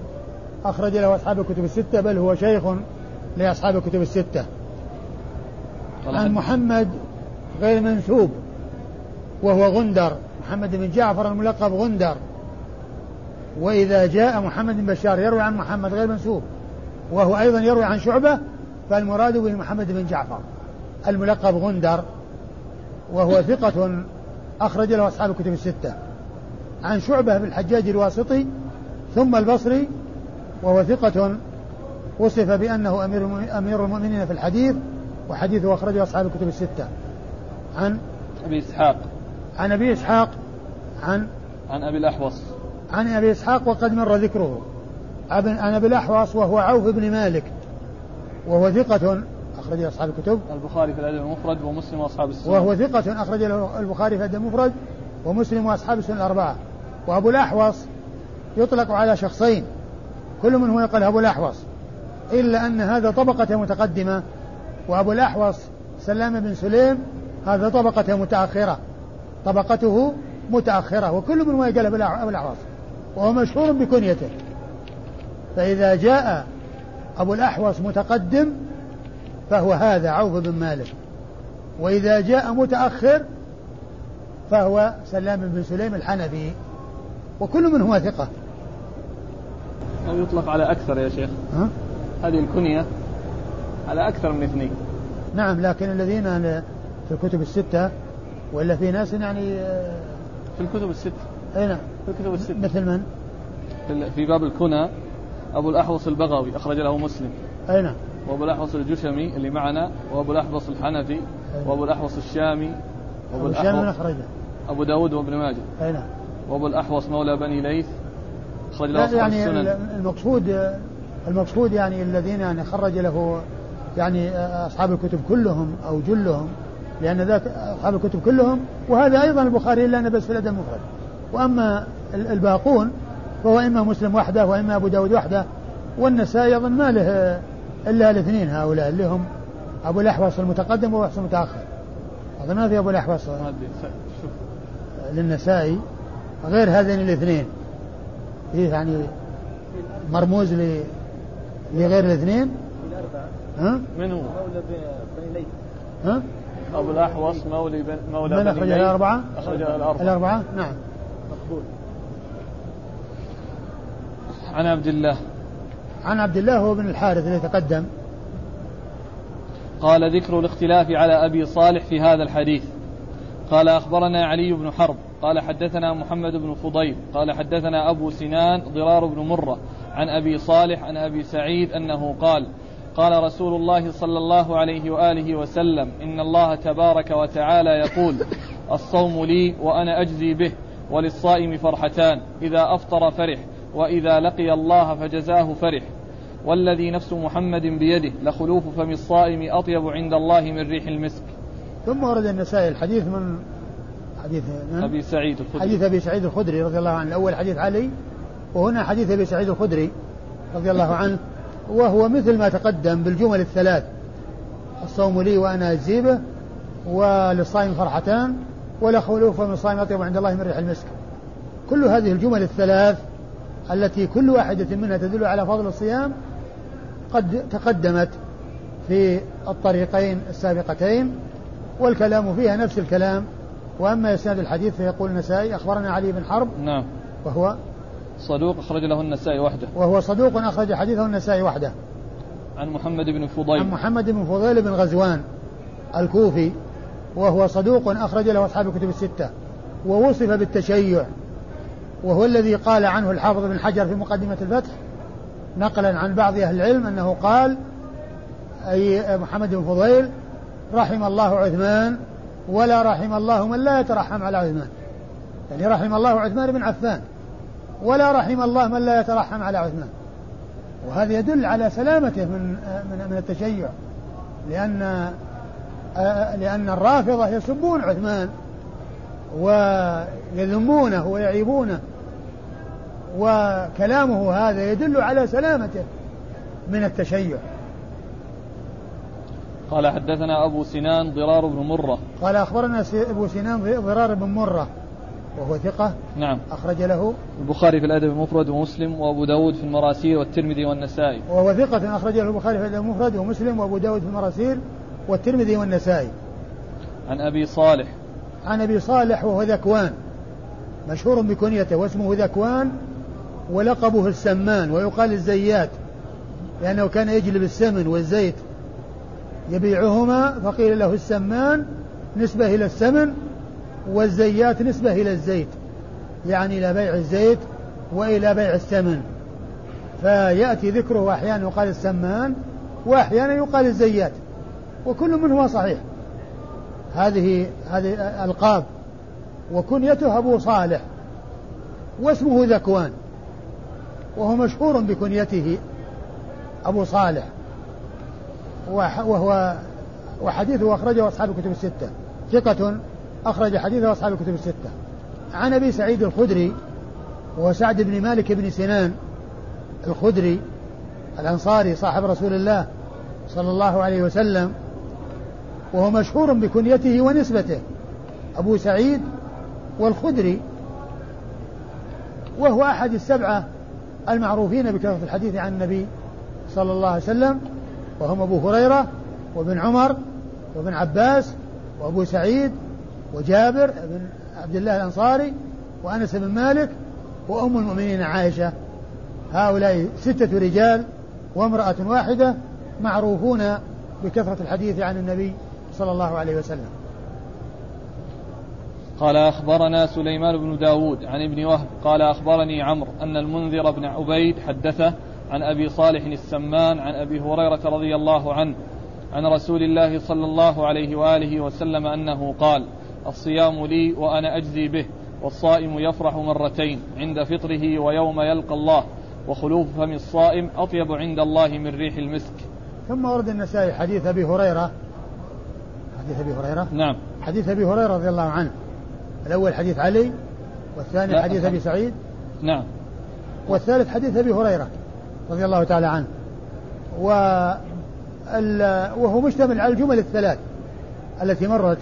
أخرج له أصحاب الكتب الستة بل هو شيخ لأصحاب الكتب الستة. عن محمد غير منسوب وهو غندر. محمد بن جعفر الملقب غندر. وإذا جاء محمد بن بشار يروي عن محمد غير منسوب وهو أيضا يروي عن شعبة فالمراد به محمد بن جعفر. الملقب غندر وهو ثقة أخرج له أصحاب الكتب الستة. عن شعبة بن الحجاج الواسطي ثم البصري وهو ثقة وصف بأنه أمير أمير المؤمنين في الحديث وحديثه أخرجه أصحاب الكتب الستة. عن أبي إسحاق. عن أبي إسحاق عن عن أبي الأحوص. عن أبي إسحاق وقد مر ذكره. عن أبي الأحوص وهو عوف بن مالك وهو ثقة أخرج له أصحاب الكتب. البخاري في الأدب المفرد ومسلم وأصحاب السنة وهو ثقة أخرج له البخاري في الأدب المفرد ومسلم وأصحاب السنة الأربعة. وأبو الأحوص يطلق على شخصين. كل منهم يقال أبو الأحوص إلا أن هذا طبقة متقدمة وأبو الأحوص سلام بن سليم هذا طبقة متأخرة طبقته متأخرة وكل من يقال أبو الأحوص وهو مشهور بكنيته. فإذا جاء أبو الأحوص متقدم فهو هذا عوف بن مالك. وإذا جاء متأخر فهو سلام بن سليم الحنفي وكل منهما ثقة. أو يطلق على أكثر يا شيخ. ها؟ هذه الكنية على أكثر من اثنين. نعم لكن الذين في الكتب الستة ولا في ناس يعني آه، في الكتب الستة. أي نعم. في الكتب الستة. مثل من؟ في باب الكنى أبو الأحوص البغوي أخرج له مسلم. أي نعم. وأبو الأحوص الجشمي اللي معنا وأبو الأحوص الحنفي وأبو الأحوص الشامي وأبو الشامي من أخرجه. أبو داود وابن ماجه. أي نعم. وأبو الأحوص مولى بني ليث أخرج له أصحاب يعني المقصود المقصود يعني الذين يعني خرج له يعني أصحاب الكتب كلهم أو جلهم لأن ذاك أصحاب الكتب كلهم وهذا أيضا البخاري إلا أنه بس في الأدب المفرد. وأما الباقون فهو إما مسلم وحده وإما أبو داود وحده والنسائي أظن ما له إلا الاثنين هؤلاء اللي هم أبو الأحوص المتقدم وأبو المتأخر. أظن ما في أبو الأحوص. للنسائي غير هذين الاثنين. يعني مرموز لغير الاثنين؟ ها؟ من هو؟ مولى بني ليث. ها؟ أبو الأحوص مولى بن مولى من أخرج الأربعة؟ أخرج الأربعة. الأربعة؟ نعم. مقبول. عن عبد الله. عن عبد الله هو بن الحارث الذي تقدم. قال ذكر الاختلاف على أبي صالح في هذا الحديث. قال أخبرنا علي بن حرب قال حدثنا محمد بن فضيل قال حدثنا أبو سنان ضرار بن مرة عن أبي صالح عن أبي سعيد أنه قال قال رسول الله صلى الله عليه وآله وسلم إن الله تبارك وتعالى يقول الصوم لي وأنا أجزي به وللصائم فرحتان إذا أفطر فرح وإذا لقي الله فجزاه فرح. والذي نفس محمد بيده لخلوف فم الصائم أطيب عند الله من ريح المسك. ثم ورد النسائي الحديث من حديث من؟ أبي سعيد الخدري. حديث أبي سعيد الخدري رضي الله عنه. الأول حديث علي وهنا حديث أبي سعيد الخدري رضي الله عنه. وهو مثل ما تقدم بالجمل الثلاث. الصوم لي وأنا أجزي به وللصائم فرحتان ولا خلوف من الصائم أطيب عند الله من ريح المسك. كل هذه الجمل الثلاث التي كل واحدة منها تدل على فضل الصيام قد تقدمت في الطريقين السابقتين. والكلام فيها نفس الكلام. وأما إسناد الحديث فيقول النسائي أخبرنا علي بن حرب. نعم. وهو صدوق أخرج له النسائي وحده. وهو صدوق أخرج حديثه النسائي وحده. عن محمد بن فضيل. عن محمد بن فضيل بن غزوان الكوفي. وهو صدوق أخرج له أصحاب الكتب الستة. ووصف بالتشيع. وهو الذي قال عنه الحافظ بن حجر في مقدمة الفتح نقلا عن بعض أهل العلم أنه قال أي محمد بن فضيل رحم الله عثمان ولا رحم الله من لا يترحم على عثمان. يعني رحم الله عثمان بن عفان ولا رحم الله من لا يترحم على عثمان. وهذا يدل على سلامته من من من التشيع. لأن لأن الرافضة يسبون عثمان ويذمونه ويعيبونه. وكلامه هذا يدل على سلامته من التشيع. قال حدثنا أبو سنان ضرار بن مرة. قال أخبرنا أبو سنان ضرار بن مرة وهو ثقة. نعم. أخرج له. البخاري في الأدب المفرد ومسلم وأبو داود في المراسيل والترمذي والنسائي. وهو ثقة أخرج له البخاري في الأدب المفرد ومسلم وأبو داود في المراسيل والترمذي والنسائي. عن أبي صالح. عن أبي صالح وهو ذكوان. مشهور بكنيته واسمه ذكوان ولقبه السمان ويقال الزيات لأنه كان يجلب السمن والزيت. يبيعهما فقيل له السمان نسبة إلى السمن والزيات نسبة إلى الزيت يعني إلى بيع الزيت وإلى بيع السمن. فيأتي ذكره أحيانا يقال السمان وأحيانا يقال الزيات وكل منهما صحيح. هذه هذه ألقاب وكنيته أبو صالح واسمه ذكوان وهو مشهور بكنيته أبو صالح. وهو وحديثه أخرجه أصحاب الكتب الستة. ثقة أخرج حديثه أصحاب الكتب الستة. عن أبي سعيد الخدري وهو سعد بن مالك بن سنان الخدري الأنصاري صاحب رسول الله صلى الله عليه وسلم وهو مشهور بكنيته ونسبته أبو سعيد والخدري وهو أحد السبعة المعروفين بكثرة الحديث عن النبي صلى الله عليه وسلم. وهم أبو هريرة وابن عمر وابن عباس وأبو سعيد وجابر بن عبد الله الأنصاري وأنس بن مالك وأم المؤمنين عائشة. هؤلاء ستة رجال وامرأة واحدة معروفون بكثرة الحديث عن النبي صلى الله عليه وسلم. قال أخبرنا سليمان بن داود عن ابن وهب قال أخبرني عمرو أن المنذر بن عبيد حدثه عن أبي صالح السمان عن أبي هريرة رضي الله عنه عن رسول الله صلى الله عليه وآله وسلم أنه قال الصيام لي وأنا أجزي به والصائم يفرح مرتين عند فطره ويوم يلقى الله وخلوف فم الصائم أطيب عند الله من ريح المسك. ثم ورد النسائي حديث أبي هريرة. حديث أبي هريرة؟ نعم. حديث أبي هريرة رضي الله عنه. الأول حديث علي والثاني حديث أبي سعيد. نعم. والثالث حديث أبي هريرة. رضي الله تعالى عنه. و وهو مشتمل على الجمل الثلاث التي مرت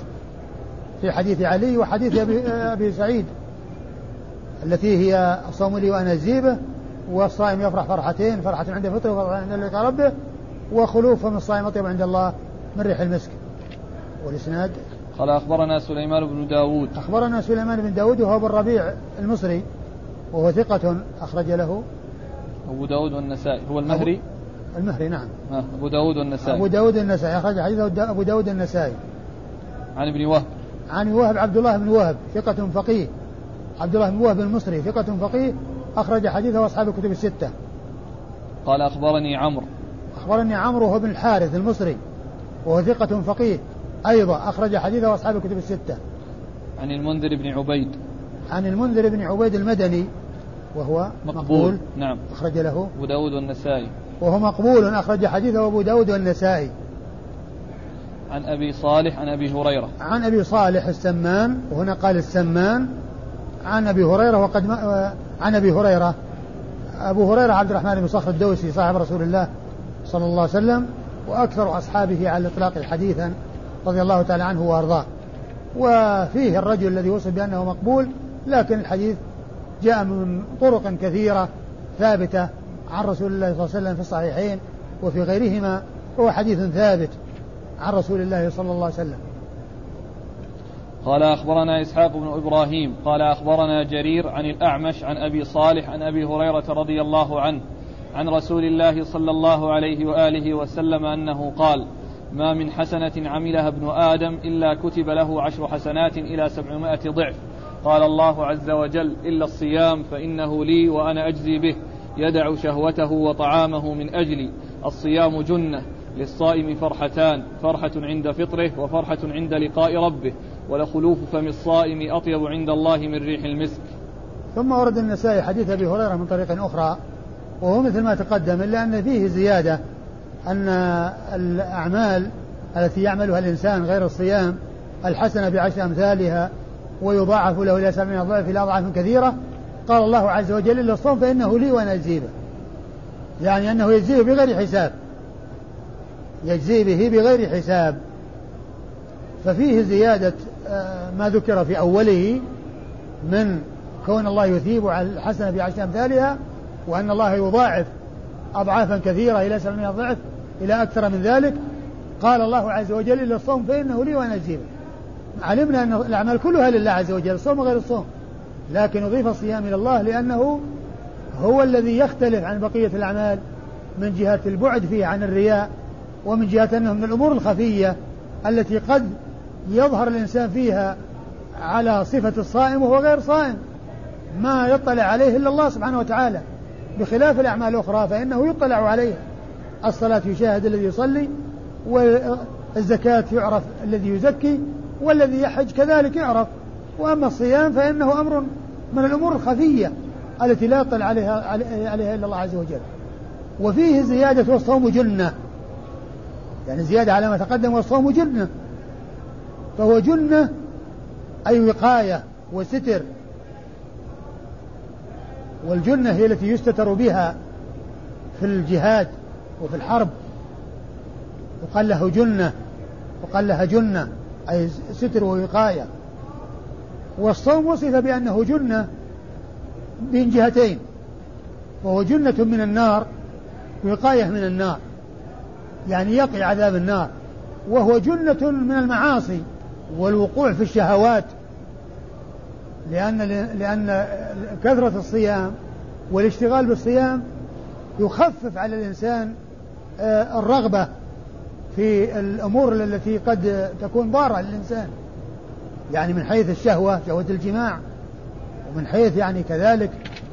في حديث علي وحديث أبي, أبي سعيد التي هي الصوم لي وأنا الزيبة والصائم يفرح فرحتين فرحة عند فطره وفرحة عند لقاء ربه وخلوف من الصائم أطيب عند الله من ريح المسك. والإسناد؟ قال أخبرنا سليمان بن داود. أخبرنا سليمان بن داود وهو ابن الربيع المصري وهو ثقة أخرج له. أبو داود والنسائي. هو المهري؟ المهري نعم. آه أبو داود والنسائي. أبو داود النسائي أخرج حديثه أبو داود النسائي عن ابن وهب. عن وهب عبد الله بن وهب ثقة فقيه. عبد الله بن وهب المصري ثقة فقيه. أخرج حديثه أصحاب الكتب الستة. قال أخبرني عمرو. أخبرني عمرو هو بن الحارث المصري وهو ثقة فقيه. أيضا أخرج حديثه أصحاب الكتب الستة. عن المنذر بن عبيد. عن المنذر بن عبيد المدني وهو مقبول, مقبول. نعم. أخرج له. أبو داود والنسائي. وهو مقبول. أخرج حديثه أبو داود والنسائي. عن أبي صالح عن أبي هريرة. عن أبي صالح السمان. وهنا قال السمان. عن أبي هريرة وقد ما عن أبي هريرة. أبو هريرة عبد الرحمن بن صخر الدوسي صاحب رسول الله صلى الله عليه وسلم وأكثر أصحابه على الإطلاق حديثا رضي الله تعالى عنه وأرضاه. وفيه الرجل الذي وصف بأنه مقبول لكن الحديث جاء من طرق كثيرة ثابتة عن رسول الله صلى الله عليه وسلم في الصحيحين وفي غيرهما هو حديث ثابت عن رسول الله صلى الله عليه وسلم. قال أخبرنا إسحاق بن إبراهيم قال أخبرنا جرير عن الأعمش عن أبي صالح عن أبي هريرة رضي الله عنه عن رسول الله صلى الله عليه وآله وسلم أنه قال ما من حسنة عملها ابن آدم إلا كتب له عشر حسنات إلى سبعمائة ضعف قال الله عز وجل إلا الصيام فإنه لي وأنا أجزي به. يدع شهوته وطعامه من أجلي. الصيام جنة للصائم فرحتان. فرحة عند فطره وفرحة عند لقاء ربه. ولخلوف فم الصائم أطيب عند الله من ريح المسك. ثم ورد النسائي حديث أبي هريرة من طريق أخرى وهو مثل ما تقدم إلا أن فيه زيادة أن الأعمال التي يعملها الإنسان غير الصيام الحسنة بعشر أمثالها ويضاعف له إلى سبعين ضعف إلى أضعاف كثيرة. قال الله عز وجل إلا الصوم فإنه لي وأنا أجزي به. يعني أنه يجزيه بغير حساب. يجزي به بغير حساب. ففيه زيادة آه، ما ذكر في أوله من كون الله يثيب على الحسنة بعشر أمثالها وأن الله يضاعف أضعافا كثيرة إلى سبعمائة ضعف إلى أكثر من ذلك. قال الله عز وجل إلا الصوم فإنه لي وأنا أجزي علمنا أن الأعمال كلها لله عز وجل الصوم وغير الصوم. لكن أضيف الصيام إلى الله لأنه هو الذي يختلف عن بقية الأعمال من جهة البعد فيه عن الرياء ومن جهة أنه من الأمور الخفية التي قد يظهر الإنسان فيها على صفة الصائم وهو غير صائم. ما يطلع عليه إلا الله سبحانه وتعالى. بخلاف الأعمال الأخرى فإنه يطلع عليها الصلاة يشاهد الذي يصلي والزكاة يعرف الذي يزكي والذي يحج كذلك يعرف. وأما الصيام فإنه أمر من الأمور الخفية التي لا يطلع عليها عليها إلا الله عز وجل. وفيه زيادة والصوم جنة. يعني زيادة على ما تقدم والصوم جنة. فهو جنة أي وقاية وستر. والجنة هي التي يستتر بها في الجهاد وفي الحرب. وقال له جنة وقال لها جنة. أي ستر ووقاية. والصوم وصف بأنه جنة من جهتين. وهو جنة من النار وقاية من النار. يعني يقي عذاب النار. وهو جنة من المعاصي والوقوع في الشهوات. لأن لأن كثرة الصيام والاشتغال بالصيام يخفف على الإنسان آه، الرغبة. في الأمور التي قد تكون ضارة للإنسان. يعني من حيث الشهوة شهوة الجماع ومن حيث يعني كذلك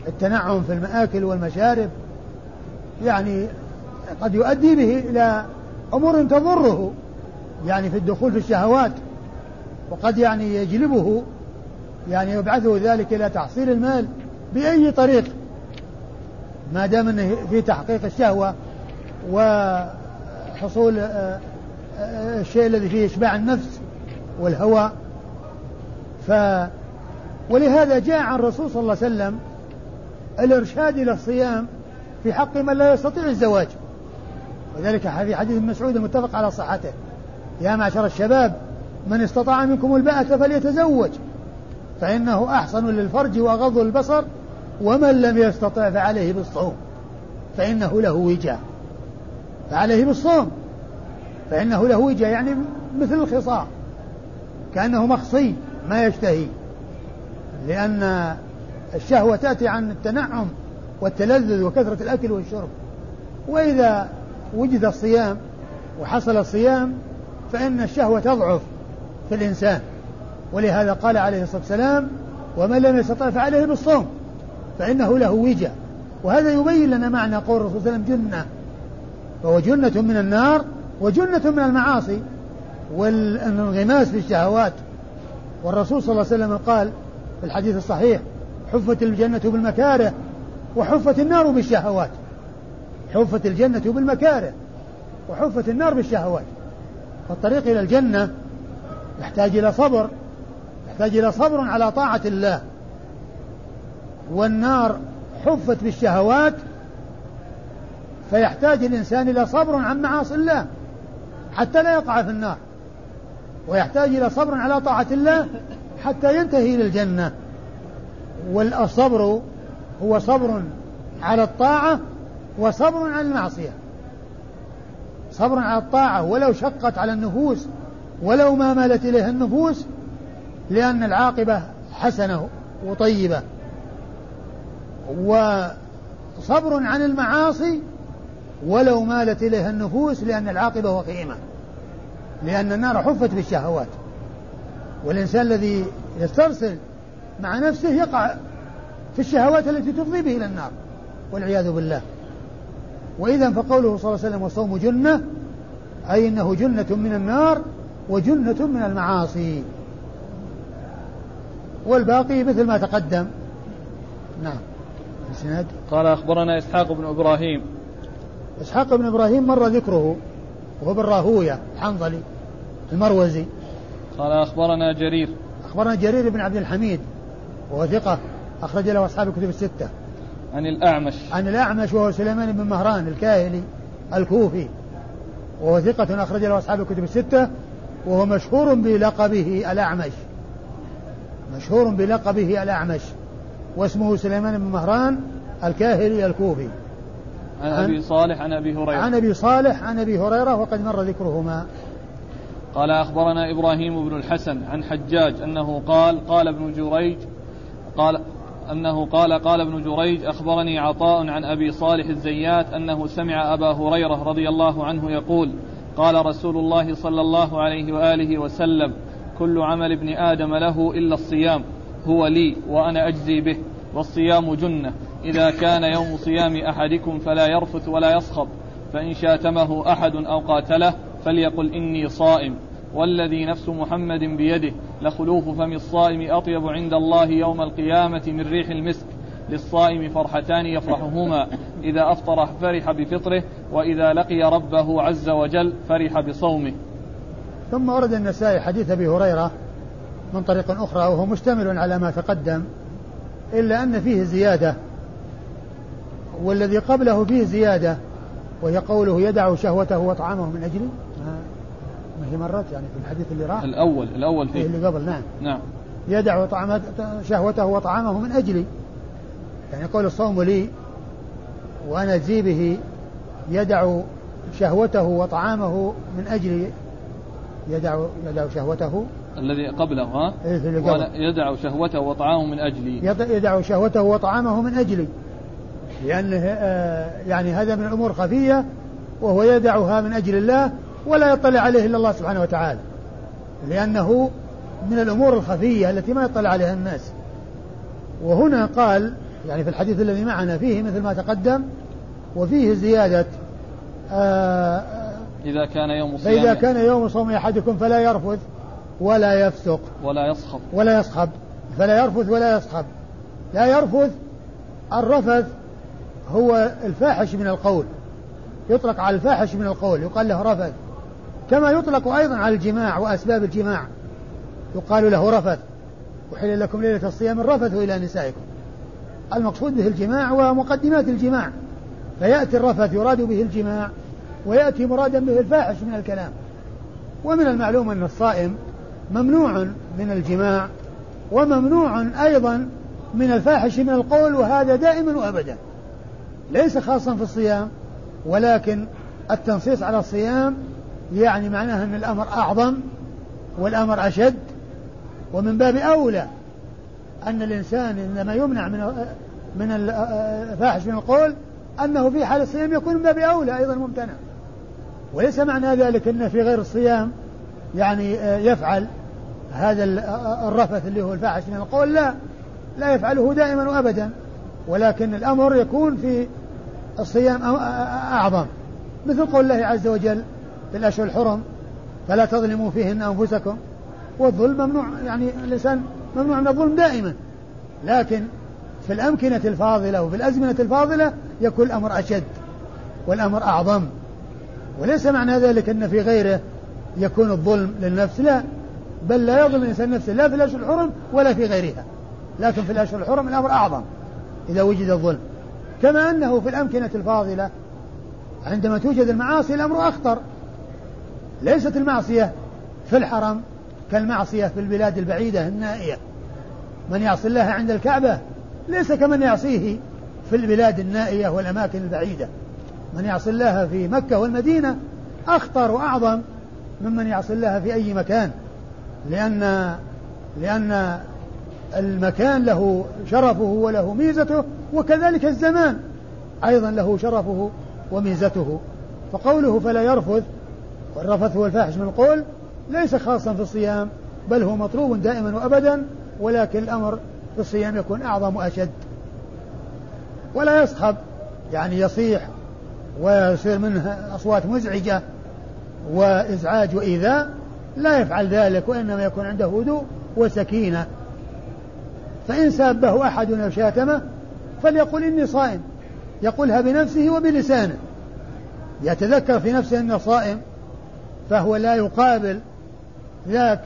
التنعم في المآكل والمشارب يعني قد يؤدي به إلى أمور تضره يعني في الدخول في الشهوات وقد يعني يجلبه يعني يبعثه ذلك إلى تحصيل المال بأي طريق. ما دام أنه في تحقيق الشهوة وحصول آه، آه، الشيء الذي فيه إشباع النفس والهوى. ف ولهذا جاء عن الرسول صلى الله عليه وسلم الإرشاد إلى الصيام في حق من لا يستطيع الزواج. وذلك في حديث مسعود المتفق على صحته. يا معشر الشباب من استطاع منكم الباءة فليتزوج. فإنه أحسن للفرج وأغض البصر ومن لم يستطع فعليه بالصوم. فإنه له وجاء. فعليه بالصوم فإنه له وجاء يعني مثل الخصاء كأنه مخصي ما يشتهي. لأن الشهوة تأتي عن التنعم والتلذذ وكثرة الأكل والشرب. وإذا وجد الصيام وحصل الصيام فإن الشهوة تضعف في الإنسان. ولهذا قال عليه الصلاة والسلام ومن لم يستطع فعليه بالصوم. فإنه له وجاء وهذا يبين لنا معنى قول الرسول صلى الله عليه وسلم جنة. فهو جنة من النار وجنة من المعاصي. والانغماس في الشهوات. والرسول صلى الله عليه وسلم قال في الحديث الصحيح حفت الجنة بالمكاره وحفت النار بالشهوات. حفت الجنة بالمكاره وحفت النار بالشهوات. فالطريق إلى الجنة يحتاج إلى صبر يحتاج إلى صبر على طاعة الله. والنار حفت بالشهوات فيحتاج الإنسان إلى صبر عن معاصي الله حتى لا يقع في النار ويحتاج إلى صبر على طاعة الله حتى ينتهي إلى الجنة. والصبر هو صبر على الطاعة وصبر على المعصية. صبر على الطاعة ولو شقت على النفوس ولو ما مالت إليها النفوس لأن العاقبة حسنة وطيبة. وصبر عن المعاصي ولو مالت إليها النفوس لأن العاقبة وخيمة لأن النار حفت بالشهوات. والإنسان الذي يسترسل مع نفسه يقع في الشهوات التي تفضي به إلى النار. والعياذ بالله. وإذا فقوله صلى الله عليه وسلم والصوم جنة أي أنه جنة من النار وجنة من المعاصي. والباقي مثل ما تقدم. نعم. قال أخبرنا إسحاق بن إبراهيم إسحاق بن إبراهيم مر ذكره وهو بالراهوية حنظلي المروزي. قال أخبرنا جرير. أخبرنا جرير بن عبد الحميد وهو ثقة أخرج له أصحاب الكتب الستة. عن الأعمش. عن الأعمش وهو سليمان بن مهران الكاهلي الكوفي وهو ثقة أخرج له أصحاب الكتب الستة وهو مشهور بلقبه الأعمش. مشهور بلقبه الأعمش واسمه سليمان بن مهران الكاهلي الكوفي. عن, أبي صالح عن أبي هريرة. عن أبي صالح عن أبي هريرة وقد مر ذكرهما. قال أخبرنا إبراهيم بن الحسن عن حجاج أنه قال قال ابن جريج قال أنه قال قال ابن جريج أخبرني عطاء عن أبي صالح الزيات أنه سمع أبا هريرة رضي الله عنه يقول قال رسول الله صلى الله عليه وآله وسلم كل عمل ابن آدم له إلا الصيام هو لي وأنا أجزي به والصيام جنة. إذا كان يوم صيام أحدكم فلا يرفث ولا يصخب فإن شاتمه أحد أو قاتله فليقل إني صائم. والذي نفس محمد بيده لخلوف فم الصائم أطيب عند الله يوم القيامة من ريح المسك للصائم فرحتان يفرحهما. إذا أفطر فرح بفطره وإذا لقي ربه عز وجل فرح بصومه. ثم ورد النسائي حديث أبي هريرة من طريق أخرى وهو مشتمل على ما تقدم إلا أن فيه زيادة. والذي قبله فيه زيادة وهي قوله يدع شهوته وطعامه من أجله ما هي مرت يعني في الحديث اللي راح. الأول الأول فيه. اللي قبل نعم. نعم. يدع شهوته وطعامه من أجلي يعني يقول الصوم لي وأنا أجزي به يدع شهوته وطعامه من أجل. يدع يدع شهوته. الذي قبله ها؟ إيه يدع شهوته وطعامه من أجلي يدع شهوته وطعامه من أجلي لأنه آه، يعني هذا من الأمور خفية وهو يدعها من أجل الله ولا يطلع عليه إلا الله سبحانه وتعالى. لأنه من الأمور الخفية التي ما يطلع عليها الناس. وهنا قال يعني في الحديث الذي معنا فيه مثل ما تقدم وفيه زيادة آه إذا كان يوم صيام فإذا كان يوم صوم أحدكم فلا يرفث ولا يفسق. ولا يصخب. ولا يصخب. فلا يرفث ولا يصخب. لا يرفث الرفث هو الفاحش من القول. يطلق على الفاحش من القول. يقال له رفث. كما يطلق أيضا على الجماع وأسباب الجماع. يقال له رفث. وحل لكم ليلة الصيام الرفث إلى نسائكم. المقصود به الجماع ومقدمات الجماع. فيأتي الرفث يراد به الجماع ويأتي مرادا به الفاحش من الكلام. ومن المعلوم أن الصائم ممنوع من الجماع وممنوع أيضا من الفاحش من القول وهذا دائما وأبدا. ليس خاصا في الصيام ولكن التنصيص على الصيام يعني معناه أن الأمر أعظم والأمر أشد. ومن باب أولى أن الإنسان إنما يمنع من من الفاحش من القول أنه في حال الصيام يكون من باب أولى أيضا ممتنع. وليس معنى ذلك أنه في غير الصيام يعني يفعل هذا الرفث اللي هو الفاحش من القول لا لا يفعله دائما وأبدا. ولكن الأمر يكون في الصيام أعظم. مثل قول الله عز وجل في الأشهر الحرم فلا تظلموا فيهن أنفسكم. والظلم ممنوع يعني الإنسان ممنوع من الظلم دائما. لكن في الأمكنة الفاضلة وفي الأزمنة الفاضلة يكون الأمر أشد والأمر أعظم. وليس معنى ذلك أن في غيره يكون الظلم للنفس لا. بل لا يظلم الإنسان نفسه لا في الأشهر الحرم ولا في غيرها. لكن في الأشهر الحرم الأمر أعظم إذا وجد الظلم. كما أنه في الأمكنة الفاضلة. عندما توجد المعاصي الأمر أخطر. ليست المعصية في الحرم كالمعصية في البلاد البعيدة النائية. من يعصي الله عند الكعبة ليس كمن يعصيه في البلاد النائية والأماكن البعيدة. من يعصي الله في مكة والمدينة أخطر وأعظم ممن يعصي الله في أي مكان. لأن لأن المكان له شرفه وله ميزته وكذلك الزمان. أيضا له شرفه وميزته. فقوله فلا يرفث والرفث هو الفاحش من القول ليس خاصا في الصيام بل هو مطلوب دائما وأبدا ولكن الأمر في الصيام يكون أعظم وأشد. ولا يصخب يعني يصيح ويصير منه أصوات مزعجة وإزعاج وإيذاء. لا يفعل ذلك وإنما يكون عنده هدوء وسكينة. فإن سابه أحد أو شاتمه فليقل إني صائم. يقولها بنفسه وبلسانه. يتذكر في نفسه أنه صائم فهو لا يقابل ذاك.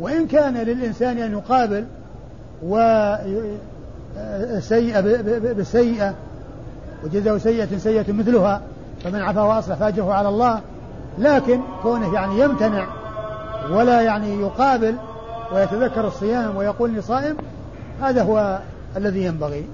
وإن كان للإنسان أن يقابل وسيئة بالسيئة وجزاء سيئة سيئة مثلها فمن عفا وأصلح فأجره على الله. لكن كونه يعني يمتنع ولا يعني يقابل ويتذكر الصيام ويقول إني صائم هذا هو الذي ينبغي.